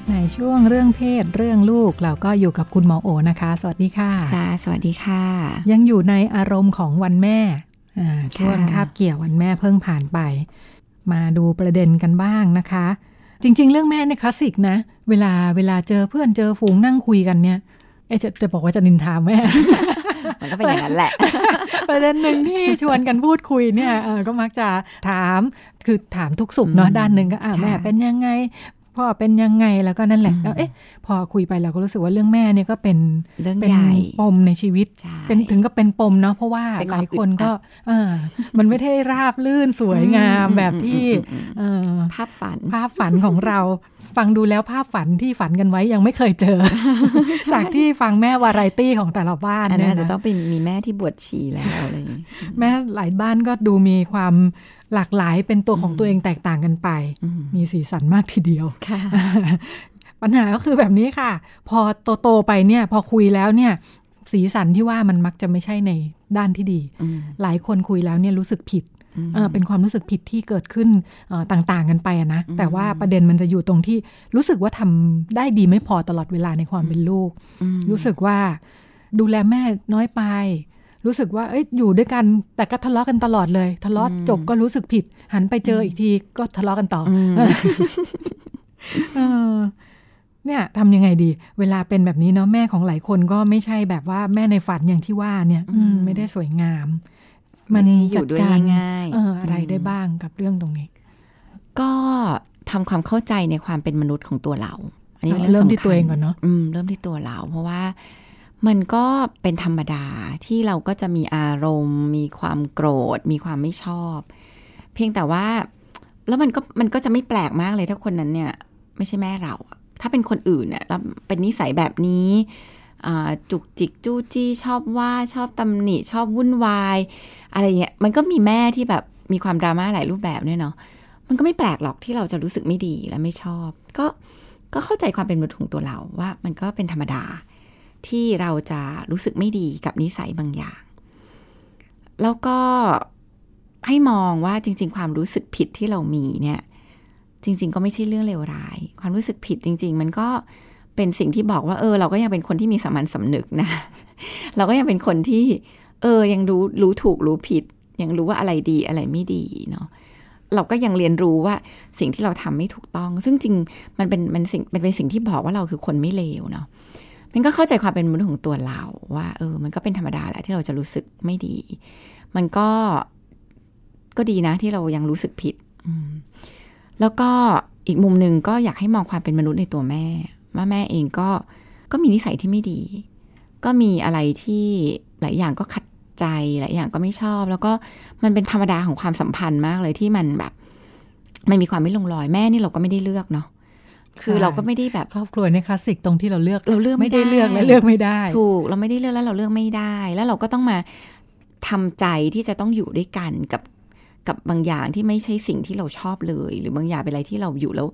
B: ในช่วงเรื่องเพศเรื่องลูกเราก็อยู่กับคุณหมอโอนะคะ สวัสดีค่ะ
H: ค่ะ สวัสดีค่ะ
B: ยังอยู่ในอารมณ์ของวันแม่ช่วงคาบเกี่ยววันแม่เพิ่งผ่านไป มาดูประเด็นกันบ้างนะคะ จริง ๆ เรื่องแม่เนี่ยคลาสสิกนะ เวลาเวลาเจอเพื่อนเจอฝูงนั่งคุยกันเนี่ยเอจะจะบอกว่าจะนินทาแม่
H: มันก็เป็นอย่างนั้นแหละ
B: ประเด็นหนึ่งที่ชวนกันพูดคุยเนี่ยเออก็มักจะถามคือถามทุกสุขเนาะด้านหนึ่งก็อ่าแม่เป็นยังไงพ่อเป็นยังไงแล้วก็นั่นแหละแล้วเอ๊ะ พอคุยไปเราก็รู้สึกว่าเรื่องแม่เนี่ยก็เป็น
H: เรื่องใหญ่
B: ปมในชีวิต เป็นถึงก็เป็นปมเนาะเพราะว่าหลายคนก็เออมันไม่ได้ราบลื่นสวยงามแบบที่
H: ภาพฝัน
B: ภาพฝันของเรา ฟังดูแล้วภาพฝันที่ฝันกันไว้ยังไม่เคยเจอ จากที่ฟังแม่วาไรตี้ของแต่ละบ้าน
H: เนี่ยจะต้องเป็นมีแม่ที่บวชชีแล้วอะไร
B: แม่หลายบ้านก็ดูมีความหลากหลายเป็นตัวของตัวเองแตกต่างกันไป มีสีสันมากทีเดียวปัญหาก็คือแบบนี้ค่ะ พอโตๆไปเนี่ย พอคุยแล้วเนี่ย สีสันที่ว่ามันมักจะไม่ใช่ในด้านที่ดี หลายคนคุยแล้วเนี่ยรู้สึกผิดเป็นความรู้สึกผิดที่เกิดขึ้นต่างๆกันไปนะ แต่ว่าประเด็นมันจะอยู่ตรงที่รู้สึกว่าทำได้ดีไม่พอตลอดเวลาในความเป็นลูก รู้สึกว่าดูแลแม่น้อยไป รู้สึกว่าเอ้ยอยู่ด้วยกันแต่ก็ทะเลาะกันตลอดเลย ทะเลาะจบก็รู้สึกผิด หันไปเจออีกทีก็ทะเลาะกันต่อ เนี่ยทำยังไงดี เวลาเป็นแบบนี้เนาะแม่ของหลายคนก็ไม่ใช่แบบว่าแม่ในฝันอย่างที่ว่าเนี่ยไม่ได้สวยงาม
H: มันอยู่ด้วยง่าย
B: เอออะไรได้บ้างกับเรื่องตรงนี้
H: ก็ทำความเข้าใจในความเป็นมนุษย์ของตัวเรา อันนี้เป็น
B: เริ่
H: เรื่อ
B: ม
H: ง
B: ที่
H: สำคัญ
B: ตัวเองก่อนเนาะ
H: อืมเริ่มที่ตัวเรา เพราะว่ามันก็เป็นธรรมดาที่เราก็จะมีอารมณ์ มีความโกรธ มีความไม่ชอบ เพียงแต่ว่า แล้วมันก็มันก็จะไม่แปลกมากเลยถ้าคนนั้นเนี่ย ไม่ใช่แม่เราอะ ถ้าเป็นคนอื่นเนี่ยเป็นนิสัยแบบนี้จุกจิกจู้จี้ชอบว่าชอบตำหนิชอบวุ่นวาย อะไรเงี้ยมันก็มีแม่ที่แบบมีความดราม่าหลายรูปแบบเนี่ยเนาะมันก็ไม่แปลกหรอกที่เราจะรู้สึกไม่ดีและไม่ชอบ ก็ก็เข้าใจความเป็นมนุษย์ของตัวเราว่ามันก็เป็นธรรมดาที่เราจะรู้สึกไม่ดีกับนิสัยบางอย่าง แล้วก็ให้มองว่าจริง ๆ ความรู้สึกผิดที่เรามีเนี่ย จริง ๆ ก็ไม่ใช่เรื่องเลวร้าย ความรู้สึกผิดจริง ๆ มันก็เป็นสิ่งที่บอกว่าเออ เราก็ยังเป็นคนที่มีสามัญสำนึกนะ เราก็ยังเป็นคนที่ เออ ยังรู้รู้ถูกรู้ผิด ยังรู้ว่าอะไรดีอะไรไม่ดีเนาะเราก็ยังเรียนรู้ว่าสิ่งที่เราทำไม่ถูกต้อง ซึ่งจริงมันเป็นมันสิ่งมันเป็นสิ่งที่บอกว่าเราคือคนไม่เลวเนาะมันก็เข้าใจความเป็นมนุษย์ของตัวเรา ว่าเออ มันก็เป็นธรรมดาแหละที่เราจะรู้สึกไม่ดี มันก็ก็ดีนะที่เรายังรู้สึกผิด อืม แล้วก็อีกมุมหนึ่งก็อยากให้มองความเป็นมนุษย์ในตัวแม่ว่าแม่เองก็ก็มีนิสัยที่ไม่ดี ก็มีอะไรที่หลายอย่างก็ขัดใจหลายอย่างก็ไม่ชอบ แล้วก็มันเป็นธรรมดาของความสัมพันธ์มากเลยที่มันแบบ มันมีความไม่ลงรอยแม่นี่เราก็ไม่ได้เลือกเนาะคือ
B: ใช่
H: เราก็ไม่ได้แบบ
B: ครอบครัวเนี่ยคลาสสิกตรงที่เราเลือก
H: เราเลือกไม่
B: ไม่ได้
H: ได้
B: เลือกและเลือกไม่ได้
H: ถูกเราไม่ได้เลือกแล้วเราเลือกไม่ได้ แล้วเราก็ต้องมาทำใจที่จะต้องอยู่ด้วยกันกับ กับบางอย่างที่ไม่ใช่สิ่งที่เราชอบเลย หรือบางอย่างเป็นอะไรที่เราอยู่แล้ว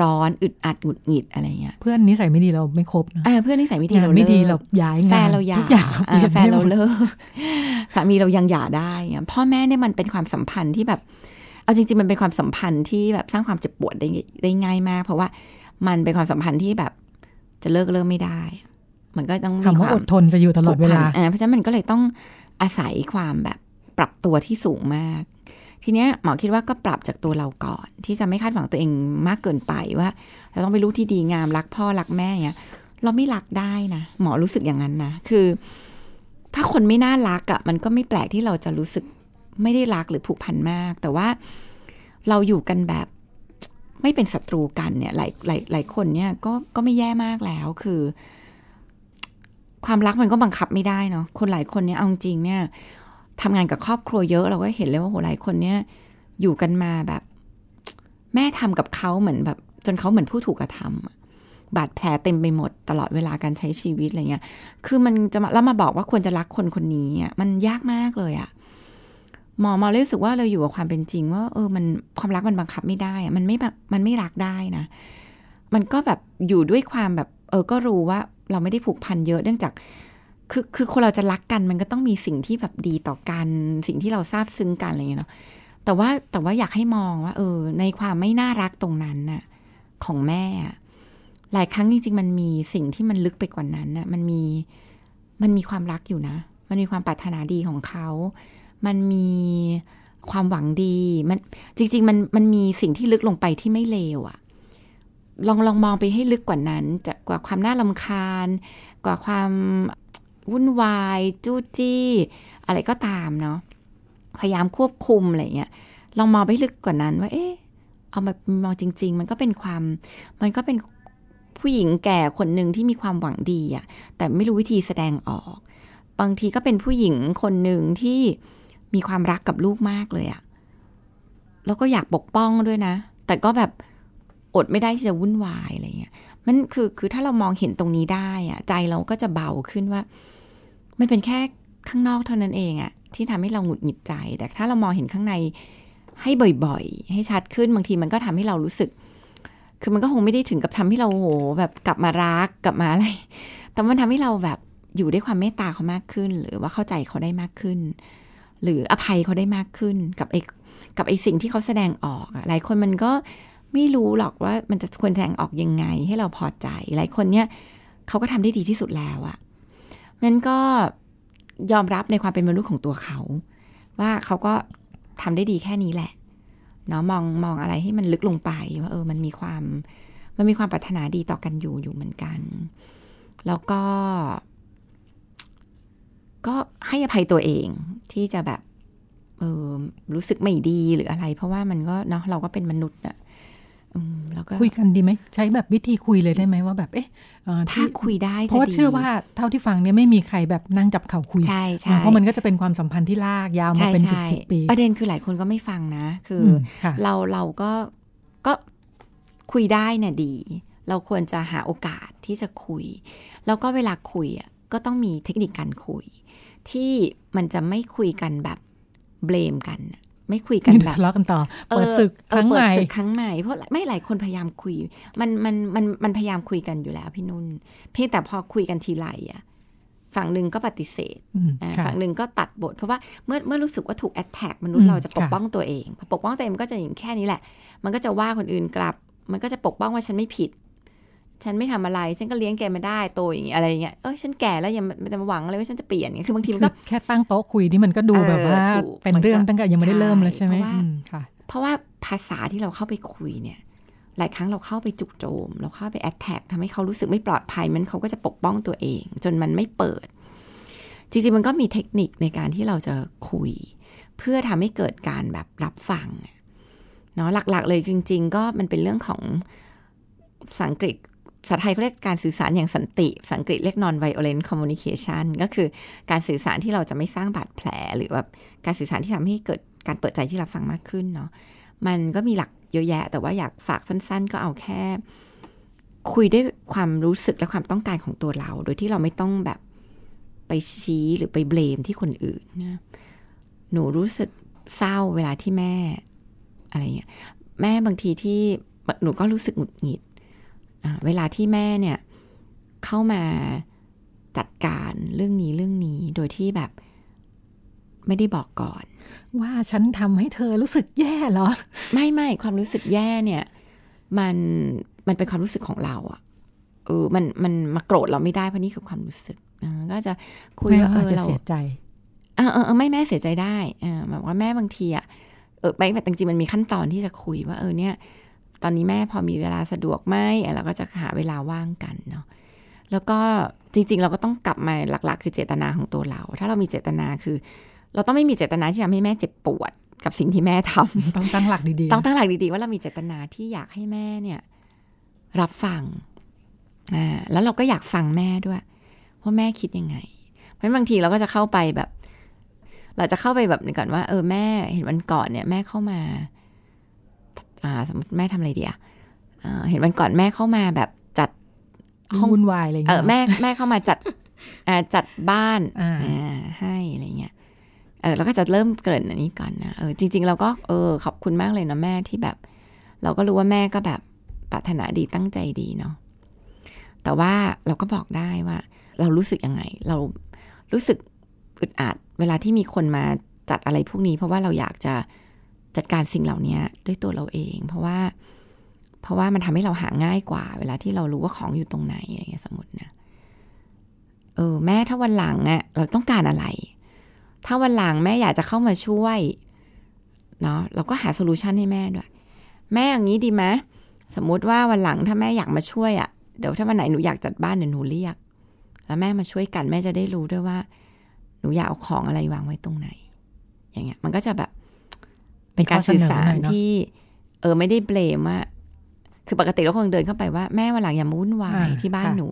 H: ร้อนอึดอัดหงุดหงิดอะไรเงี้ย
B: เพื่อนนิสัยไม่ดีเราไม่คบนะ
H: เพื่อนนิสัยไม่ดีเรา
B: ไม่ดี
H: ลิก
B: เราย้ายงาน
H: แฟนเราหย่า
B: อยางเราเปลี่ยน
H: อ่าแฟนเราเลิกสามีเรายังหย่าได้พ่อแม่เนี่ยมันเป็นความสัมพันธ์ที่แบบ เอาจริง ๆ มันเป็นความสัมพันธ์ที่แบบสร้างความเจ็บปวดได้ได้ง่ายมาก เพราะว่ามันเป็นความสัมพันธ์ที่แบบ จะเลิกเลิกไม่ได้ มันก็ต้องมี
B: ควา
H: ม
B: อดทนจะอยู่ตลอดเวลา
H: เพราะฉะนั้นมันก็เลยต้องอาศัยความแบบปรับตัวที่สูงมาก ทีเนี้ยหมอคิดว่าก็ปรับจากตัวเราก่อน ที่จะไม่คาดหวังตัวเองมากเกินไปว่าเราต้องไปนลูกที่ดีงามรักพ่อรักแม่เงี้ยเราไม่รักได้นะหมอรู้สึกอย่างนั้นนะคือ ถ้าคนไม่น่ารักอะ่ะมันก็ไม่แปลกที่เราจะรู้สึกไม่ได้รักหรือผูกพันมาก แต่ว่าเราอยู่กันแบบไม่เป็นศัตรูกันเนี่ยหลายหลายหลายคนเนี่ยก็ก็ไม่แย่มากแล้วคือ ความรักมันก็บังคับไม่ได้เนาะคนหลายคนเนี่ยเอาจริงเนี่ย ทำงานกับครอบครัวเยอะเราก็เห็นเลยว่าโหหลายคนเนี่ยอยู่กันมาแบบ แม่ทำกับเขาเหมือนแบบ จนเขาเหมือนผู้ถูกกระทำบาดแผลเต็มไปหมดตลอดเวลาการใช้ชีวิตอะไรเงี้ย คือมันจะมาแล้วมาบอกว่าควรจะรักคนคนนี้อะมันยากมากเลยอะหมอมาเลยรู้สึกว่าเราอยู่กับความเป็นจริง ว่าเออมันความรักมันบังคับไม่ได้อะมันไม่แบบมันไม่รักได้นะ มันก็แบบอยู่ด้วยความแบบ เออก็รู้ว่าเราไม่ได้ผูกพันเยอะเนื่องจาก คือคือคนเราจะรักกันมันก็ต้องมีสิ่งที่แบบดีต่อกัน สิ่งที่เราซาบซึ้งกันอะไรเงี้ยเนาะแต่ว่าแต่ว่าอยากให้มองว่า เออ ในความไม่น่ารักตรงนั้นน่ะของแม่อะหลายครั้งจริงๆมันมีสิ่งที่มันลึกไปกว่านั้นน่ะมันมีมันมีความรักอยู่นะ มันมีความปรารถนาดีของเขา มันมีความหวังดีมันจริง ๆ มันมันมีสิ่งที่ลึกลงไปที่ไม่เลวอะลองลองมองไปให้ลึกกว่านั้นจะกว่าความน่าลำคาญ กว่าความ วุ่นวาย จู้จี้ อะไรก็ตามเนาะพยายามควบคุมอะไรเงี้ยลองมองไปลึกกว่านั้นว่าเอ๊ะเอามามองจริง ๆ มันก็เป็นความ มันก็เป็นผู้หญิงแก่คนหนึ่งที่มีความหวังดีอะแต่ไม่รู้วิธีแสดงออก บางทีก็เป็นผู้หญิงคนหนึ่งที่มีความรักกับลูกมากเลยอะแล้วก็อยากปกป้องด้วยนะ แต่ก็แบบอดไม่ได้ที่จะวุ่นวายอะไรเงี้ย มันคือคือถ้าเรามองเห็นตรงนี้ได้อะใจเราก็จะเบาขึ้นว่า มันเป็นแค่ข้างนอกเท่านั้นเองอะที่ทำให้เราหงุดหงิดใจ แต่ถ้าเรามองเห็นข้างในให้บ่อยๆ ให้ชัดขึ้นบางทีมันก็ทำให้เรารู้สึก คือมันก็คงไม่ได้ถึงกับทำให้เราโหแบบกลับมารักกลับมาอะไร แต่มันทำให้เราแบบอยู่ด้วยความเมตตาเขามากขึ้น หรือว่าเข้าใจเขาได้มากขึ้น หรืออภัยเขาได้มากขึ้น กับไอ้กับไอ้สิ่งที่เขาแสดงออกอะหลายคนมันก็ ไม่รู้หรอกว่ามันจะควรแสดงออกยังไงให้เราพอใจ หลายคนเนี่ยเขาก็ทำได้ดีที่สุดแล้วอะมันก็ยอมรับในความเป็นมนุษย์ของตัวเขา ว่าเขาก็ทำได้ดีแค่นี้แหละเนาะมองมองอะไรให้มันลึกลงไปว่าเออมันมีความมันมีความปรารถนาดีต่อกันอยู่อยู่เหมือนกัน แล้วก็ ก็ให้อภัยตัวเองที่จะแบบเออรู้สึกไม่ดีหรืออะไร เพราะว่ามันก็เนาะเราก็เป็นมนุษย์อะ แล้วก็
B: คุยกันดีไหมใช้แบบวิธีคุยเลยได้ไหมว่าแบบเอ๊ะเอ่อ
H: ถ้า
B: ที่
H: คุยได้
B: เพราะว่า
H: จะดี
B: เชื่อว่าเท่าที่ฟังเนี่ยไม่มีใครแบบนั่งจับเข่าคุย
H: ใช่ใช่
B: เพราะมันก็จะเป็นความสัมพันธ์ที่ลากยาวมา
H: ใช่
B: เป็นสิบ
H: ใช่
B: สิบปี
H: ประเด็นคือหลายคนก็ไม่ฟังนะ คืออ
B: มค่ะ
H: เราเราก็ก็คุยได้เนี่ยดี เราควรจะหาโอกาสที่จะคุย แล้วก็เวลาคุยอะก็ต้องมีเทคนิคการคุย ที่มันจะไม่คุยกันแบบเบลมกันอะ ไม่คุยกันแบบ
B: ทะเลาะกันต่อเปิดศึก
H: เอ
B: ค
H: อ
B: รั้ง
H: เปิ
B: ให
H: ด
B: ม่
H: ศึกครั้งใหม่เพราะไม่หลายคนพยายามคุย มันมันมันมันพยายามคุยกันอยู่แล้วพี่นุ่น เพียงแต่พอคุยกันทีไรอะฝั่งหนึ่งก็ปฏิเสธ
B: อืม
H: อ่า
B: ค่ะ
H: ฝั่งหนึ่งก็ตัดบท เพราะว่าเมื่อเมื่อรู้สึกว่าถูกแอดแท็กมนุษย์
B: อืม
H: เราจะปก
B: ค่ะ
H: ป้องตัวเองพอปกป้องตัวเองมันก็จะอย่างแค่นี้แหละ มันก็จะว่าคนอื่นกลับ มันก็จะปกป้องว่าฉันไม่ผิด ฉันไม่ทำอะไร ฉันก็เลี้ยงแกมาได้โตอย่างเงี้ยอะไรอย่างเงี้ยเอ้ยฉันแก่แล้วยังไม่มาหวังอะไรว่าฉันจะเปลี่ยนเงี้ยคือบางทีมัน
B: คื
H: ก็
B: อแค่ตั้งโต๊ะคุยนี่มันก็ดู
H: เออ
B: แบบว่า
H: ถูก
B: เป็นเรื่องตั้งแต่ยังไม่ได้เริ่มเลยใช่ไหม
H: เพราะว่า
B: อืมค่ะ
H: เพราะว่าภาษาที่เราเข้าไปคุยเนี่ย หลายครั้งเราเข้าไปจุกโจม เราเข้าไปแอดแท็กทำให้เขารู้สึกไม่ปลอดภัยมันเขาก็จะปกป้องตัวเอง จนมันไม่เปิด จริงๆมันก็มีเทคนิคในการที่เราจะคุย เพื่อทำให้เกิดการแบบรับฟังอะเนาะหลักๆ เลยจริง ๆ ก็มันเป็นเรื่องของภาษาอังกฤษ ภาษาไทยเขาเรียกการสื่อสารอย่างสันติภาษาอังกฤษเรียก non violent communication ก็คือการสื่อสารที่เราจะไม่สร้างบาดแผล หรือแบบการสื่อสารที่ทำให้เกิดการเปิดใจที่รับฟังมากขึ้นเนาะมันก็มีหลักเยอะแยะ แต่ว่าอยากฝากสั้น ๆ ก็เอาแค่ คุยด้วยความรู้สึกและความต้องการของตัวเรา โดยที่เราไม่ต้องแบบไปชี้หรือไปเบลมที่คนอื่นนะหนูรู้สึกเศร้าเวลาที่แม่อะไรเงี้ยแม่บางทีที่หนูก็รู้สึกหงุดหงิด เวลาที่แม่เนี่ยเข้ามาจัดการเรื่องนี้เรื่องนี้โดยที่แบบไม่ได้บอกก่อน
B: ว่าฉันทำให้เธอรู้สึกแย่เหรอ
H: ไม่ไม่ความรู้สึกแย่เนี่ย มันมันเป็นความรู้สึกของเราอะเออมันมันมาโกรธเราไม่ได้เพราะนี่คือความรู้สึกนะก็จะคุย
B: แม่
H: ว่าเอ
B: อาจ
H: อ
B: จะ
H: เรา
B: เสียใจ
H: เออเออเออไม่แม่เสียใจได้เออแบบว่าแม่บางทีอะเออไม่แต่จริงๆมันมีขั้นตอนที่จะคุยว่าเออเนี่ย ตอนนี้แม่พอมีเวลาสะดวกไหมเออเราก็จะหาเวลาว่างกันเนาะแล้วก็จริง ๆ เราก็ต้องกลับมาหลัก ๆ คือเจตนาของตัวเรา ถ้าเรามีเจตนาคือ เราต้องไม่มีเจตนาที่ทำให้แม่เจ็บปวดกับสิ่งที่แม่ทำ
B: ต้องตั้งหลักดีๆ
H: ต้องตั้งหลักดีๆ ว่าเรามีเจตนาที่อยากให้แม่เนี่ยรับฟังอ่าแล้วเราก็อยากฟังแม่ด้วยว่าแม่คิดยังไง เพราะฉะนั้นบางทีเราก็จะเข้าไปแบบ เราจะเข้าไปแบบก่อนว่า เออแม่เห็นวันก่อนเนี่ย แม่เข้ามาอ่า สมมติแม่ทำอะไรดีอะอ่าเห็นวันก่อนแม่เข้ามาแบบจัดห้อง
B: วุ่นวายอะไรอย่าง
H: เอ
B: เงี้
H: อยแม่แม่เข้ามาจัดอ่าจัดบ้าน
B: อ่า
H: อ่าให้อะไรเงี้ยเออเราก็จะเริ่มเกริ่นอันนี้ก่อนนะเออจริง ๆ เราก็เออขอบคุณมากเลยนะแม่ที่แบบ เราก็รู้ว่าแม่ก็แบบปรารถนาดีตั้งใจดีเนาะแต่ว่าเราก็บอกได้ว่า เรารู้สึกยังไง เรารู้สึกอึดอัดเวลาที่มีคนมาจัดอะไรพวกนี้ เพราะว่าเราอยากจะ จัดการสิ่งเหล่านี้ด้วยตัวเราเอง เพราะว่า เพราะว่ามันทำให้เราหาง่ายกว่า เวลาที่เรารู้ว่าของอยู่ตรงไหนอะไรเงี้ยสมมตินะเออแม่ถ้าวันหลังอะเราต้องการอะไร ถ้าวันหลังแม่อยากจะเข้ามาช่วยเนาะเราก็หาโซลูชันให้แม่ด้วย แม่อย่างนี้ดีไหมสมมติว่าวันหลังถ้าแม่อยากมาช่วยอะเดี๋ยวถ้าวันไหนหนูอยากจัดบ้านเดี๋ยวหนูเรียก แล้วแม่มาช่วยกันแม่จะได้รู้ด้วยว่า หนูอยากเอาของอะไรวางไว้ตรงไหน อย่างเงี้ย มันก็จะแบบ เป็นการสื่อสารที่ เออไม่ได้เบลมว่าคือปกติเราคงเดินเข้าไปว่าแม่วันหลังอย่ามาวุ่นวาย
B: อ่า
H: ที่บ้าน
B: ค่ะ
H: หนู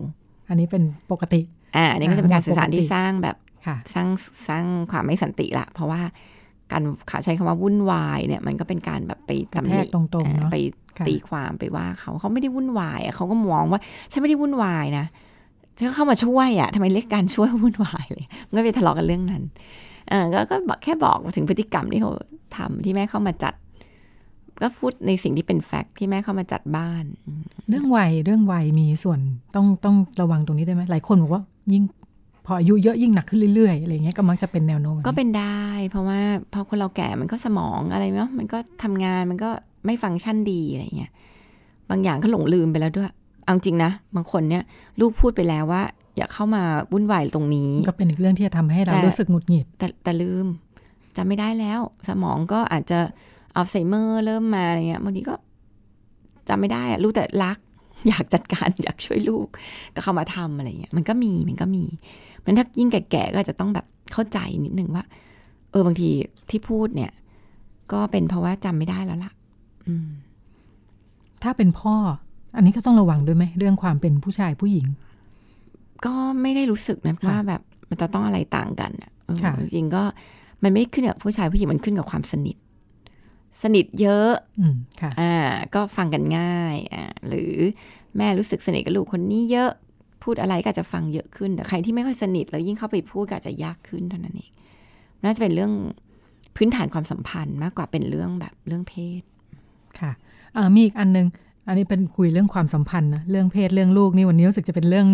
B: อันนี้เป็นปกติ
H: อ่าอันนี้ก็จะเป็นการสื่อสารที่
B: ปกติ
H: สร้างแบบ
B: ค่ะ
H: สร้างสร้างความไม่สันติละ เพราะว่าการขาใช้คำว่าวุ่นวายเนี่ย มันก็เป็นการแบบไป
B: กระ
H: ตำ
B: แท
H: หนิ
B: กตรงๆเนาะ
H: ไป
B: ค่ะ
H: ตีความไปว่าเขาเขาไม่ได้วุ่นวายอะเขาก็มองว่าฉันไม่ได้วุ่นวายนะฉันก็เข้ามาช่วยอะทำไมเรียกการช่วยว่าวุ่นวายเลยมันก็ไปทะเลาะกันเรื่องนั้น เออก็ก็บอกแค่บอกถึงพฤติกรรมที่เขาทำที่แม่เข้ามาจัด ก็พูดในสิ่งที่เป็นแฟกต์ที่แม่เข้ามาจัดบ้าน
B: เรื่องวัยเรื่องวัยมีส่วนต้องต้องระวังตรงนี้ได้ไหมหลายคนบอกว่ายิ่งพออายุเยอะยิ่งหนักขึ้นเรื่อยๆอะไรเงี้ยก็มักจะเป็นแนวโน้ม
H: ก็เป็นได้ เพราะว่าพอคนเราแก่มันก็สมองอะไรเนาะมันก็ทำงานมันก็ไม่ฟังก์ชันดีอะไรเงี้ยบางอย่างก็หลงลืมไปแล้วด้วยเอาจริงนะบางคนเนี่ยลูกพูดไปแล้วว่า อย่าเข้ามาวุ่นวายตรงนี้
B: ก็เป็นอีกเรื่องที่จะทำให้เรา
H: แต่
B: รู้สึกหงุดหงิด
H: แต่แต่ลืมจำไม่ได้แล้ว สมองก็อาจจะอัลไซเมอร์เริ่มมาอะไรเงี้ยบางทีก็จำไม่ได้อะรู้แต่รัก อยากจัดการอยากช่วยลูก ก็เข้ามาทำอะไรเงี้ยมันก็มีมันก็มีมันถ้ายิ่งแก่ๆก็อาจจะต้องแบบเข้าใจนิดนึงว่า เออบางทีที่พูดเนี่ย ก็เป็นเพราะว่าจำไม่ได้แล้วล่ะ อืม
B: ถ้าเป็นพ่อ อันนี้ก็ต้องระวังด้วยไหมเรื่องความเป็นผู้ชายผู้หญิง
H: ก็ไม่ได้รู้สึกนะ
B: ค่ะ
H: ว่าแบบมันจะต้องอะไรต่างกันอะเออ
B: ค่ะ
H: จริงๆก็มันไม่ขึ้นกับผู้ชายผู้หญิงมันขึ้นกับความสนิท สนิทเยอะ
B: อืมค่ะ
H: อ่า ก็ฟังกันง่ายอ่าหรือแม่รู้สึกสนิทกับลูกคนนี้เยอะพูดอะไรก็อาจจะฟังเยอะขึ้นแต่ใครที่ไม่ค่อยสนิทแล้วยิ่งเข้าไปพูดก็อาจจะยากขึ้นเท่านั้นเองน่าจะเป็นเรื่องพื้นฐานความสัมพันธ์มากกว่าเป็นเรื่องแบบเรื่องเพศ
B: ค่ะเอ่อมีอีกอันนึง อันนี้เป็นคุยเรื่องความสัมพันธ์นะเรื่องเพศเรื่องลูกนี่วันนี้รู้สึกจะเป็นเรื่อง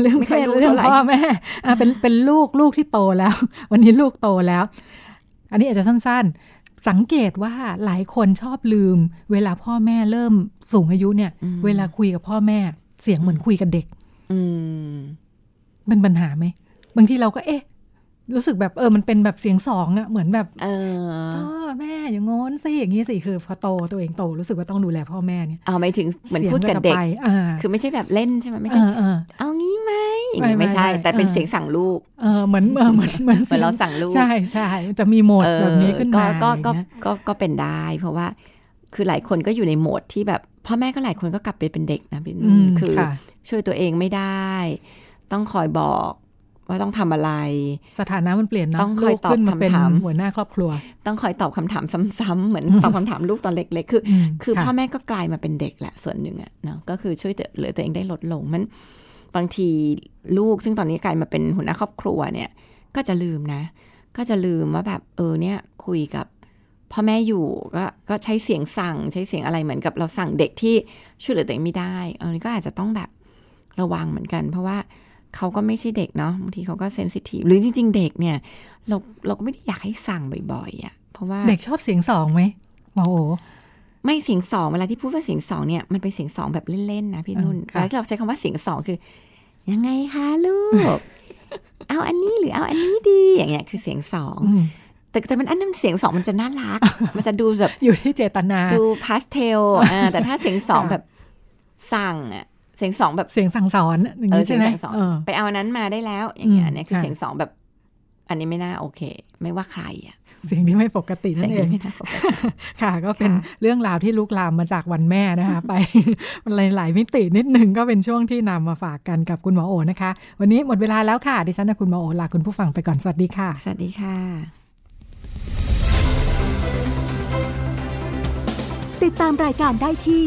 B: เรื่อง
H: ไม่
B: เพ
H: ค่อย
B: ศ
H: รู้
B: เรื่อง
H: เท่าไหร่
B: พ่อแม่อะเป็นเป็นลูกลูกที่โตแล้ว วันนี้ลูกโตแล้ว อันนี้อาจจะสั้นๆ สังเกตว่าหลายคนชอบลืม เวลาพ่อแม่เริ่มสูงอายุเนี่ย เวลาคุยกับพ่อแม่ เสียงเหมือนคุยกับเด็ก
H: อืม
B: เป็นปัญหาไหมบางทีเราก็เอ๊ะ รู้สึกแบบเออมันเป็นแบบเสียงสองอะเหมือนแบบ
H: เออ
B: พ่อแม่อย่างงอนสิอย่างนี้สิคือพอโตตัวเองโตรู้สึกว่าต้องดูแลพ่อแม่เนี่ย
H: เอาไม่ถึงเหมือน
B: สียง
H: พูดกับเด็ก
B: จะไปอ่า
H: คือไม่ใช่แบบเล่นใช่ไหมไม่ใช่
B: เออเออ
H: เอางี้ไหม
B: ไม่
H: ไม่ใช่
B: ไม่
H: แต่เป็น
B: เออ
H: เสียงสั่งลูก
B: เออเหมือนเออเหมือนเหมือน
H: เหมือนเราสั่งลูก
B: ใช่ใช่จะมีโหมด
H: เออ
B: แบบนี้ขึ้นมา
H: ก็ก็
B: อย่างเงี้ย
H: ก็ก็เป็นได้ เพราะว่า คือหลายคนก็อยู่ในโหมดที่แบบพ่อแม่ก็หลายคนก็กลับไปเป็นเด็กนะพี่
B: อืม
H: คือ
B: ค่ะ
H: ช่วยตัวเองไม่ได้ ต้องคอยบอก ว่าต้องทำอะไร
B: สถานะมันเปลี่ยนเนาะ
H: ต้องคอย
B: ลูกขึ้น
H: ตอบ
B: มาเป็น
H: คำถาม
B: หัวหน้าครอบครัว
H: ต้องคอยตอบคำถามซ้ำๆเหมือนตอบคำถามลูกตอนเล็กๆคืออ
B: ม
H: คือ
B: ค่ะ
H: พ่อแม่ก็กลายมาเป็นเด็กแหละส่วนหนึ่งอะเนาะก็คือช่วยเหลือตัวเองได้ลดลงมัน บางทีลูกซึ่งตอนนี้กลายมาเป็นหัวหน้าครอบครัวเนี่ย ก็จะลืมนะ ก็จะลืมว่าแบบเออเนี่ยคุยกับพ่อแม่อยู่ก็ก็ใช้เสียงสั่งใช้เสียงอะไรเหมือนกับเราสั่งเด็กที่ช่วยเหลือตัวเองไม่ได้อันนี้ก็อาจจะต้องแบบระวังเหมือนกัน เพราะว่า เขาก็ไม่ใช่เด็กเนาะบางทีเขาก็เซนซิทีฟหรือจริง ๆ เด็กเนี่ย เราเราก็ไม่ได้อยากให้สั่งบ่อยๆอะ่ะ เพราะว่า
B: เด็กชอบเสียงสองไหมหมอโอ
H: ไม่เสียงสองเวลาที่พูดว่าเสียงสองเนี่ยมันเป็นเสียงสองแบบเล่นๆนะพี่นุ่น
B: อืม
H: เว
B: ค่ะ
H: ลาที่เราใช้คำว่าเสียงสองคือ ยังไงคะลูก เอาอันนี้หรือเอาอันนี้ดีอย่างเงี้ยคือเสียงสอง
B: อืม
H: แต่แต่มันอันนั้นเสียงสองมันจะน่ารัก มันจะดูแบบ
B: อยู่ที่เจตนา
H: ดูพาสเทลอ่าแต่ถ้าเสียงสองแบบสั่งอะ เสียงสองแบบ
B: เสียงสั่งสอนอย่าง
H: เออ
B: นี้
H: เสี
B: ใช่
H: ยง
B: ไหม
H: เสียงสอง
B: เออ
H: ไปเอาอันนั้นมาได้แล้ว อย่างเงี้ย
B: อืม
H: อันเนี่ยคือ
B: ค่ะ
H: เสียงสองแบบ อันนี้ไม่น่าโอเค ไม่ว่าใครอะ
B: เสียงที่ไม่ปกติ
H: เสี
B: นั่
H: ยง
B: นเอ
H: ที่
B: ง
H: ไม่น่าปกติ
B: ค่ะ ก็เป็น
H: ค่ะ
B: เรื่องราวที่ลุกลามมาจากวันแม่นะคะ ไปหลายหลายๆมิตินิดหนึ่งก็เป็นช่วงที่นำมาฝากกันกับคุณหมอโอนะคะ วันนี้หมดเวลาแล้วค่ะ ดิฉันและคุณหมอโอลาคุณผู้ฟังไปก่อนสวัสดีค่ะ
H: สวัสดีค่ะ
G: ติดตามรายการได้ที่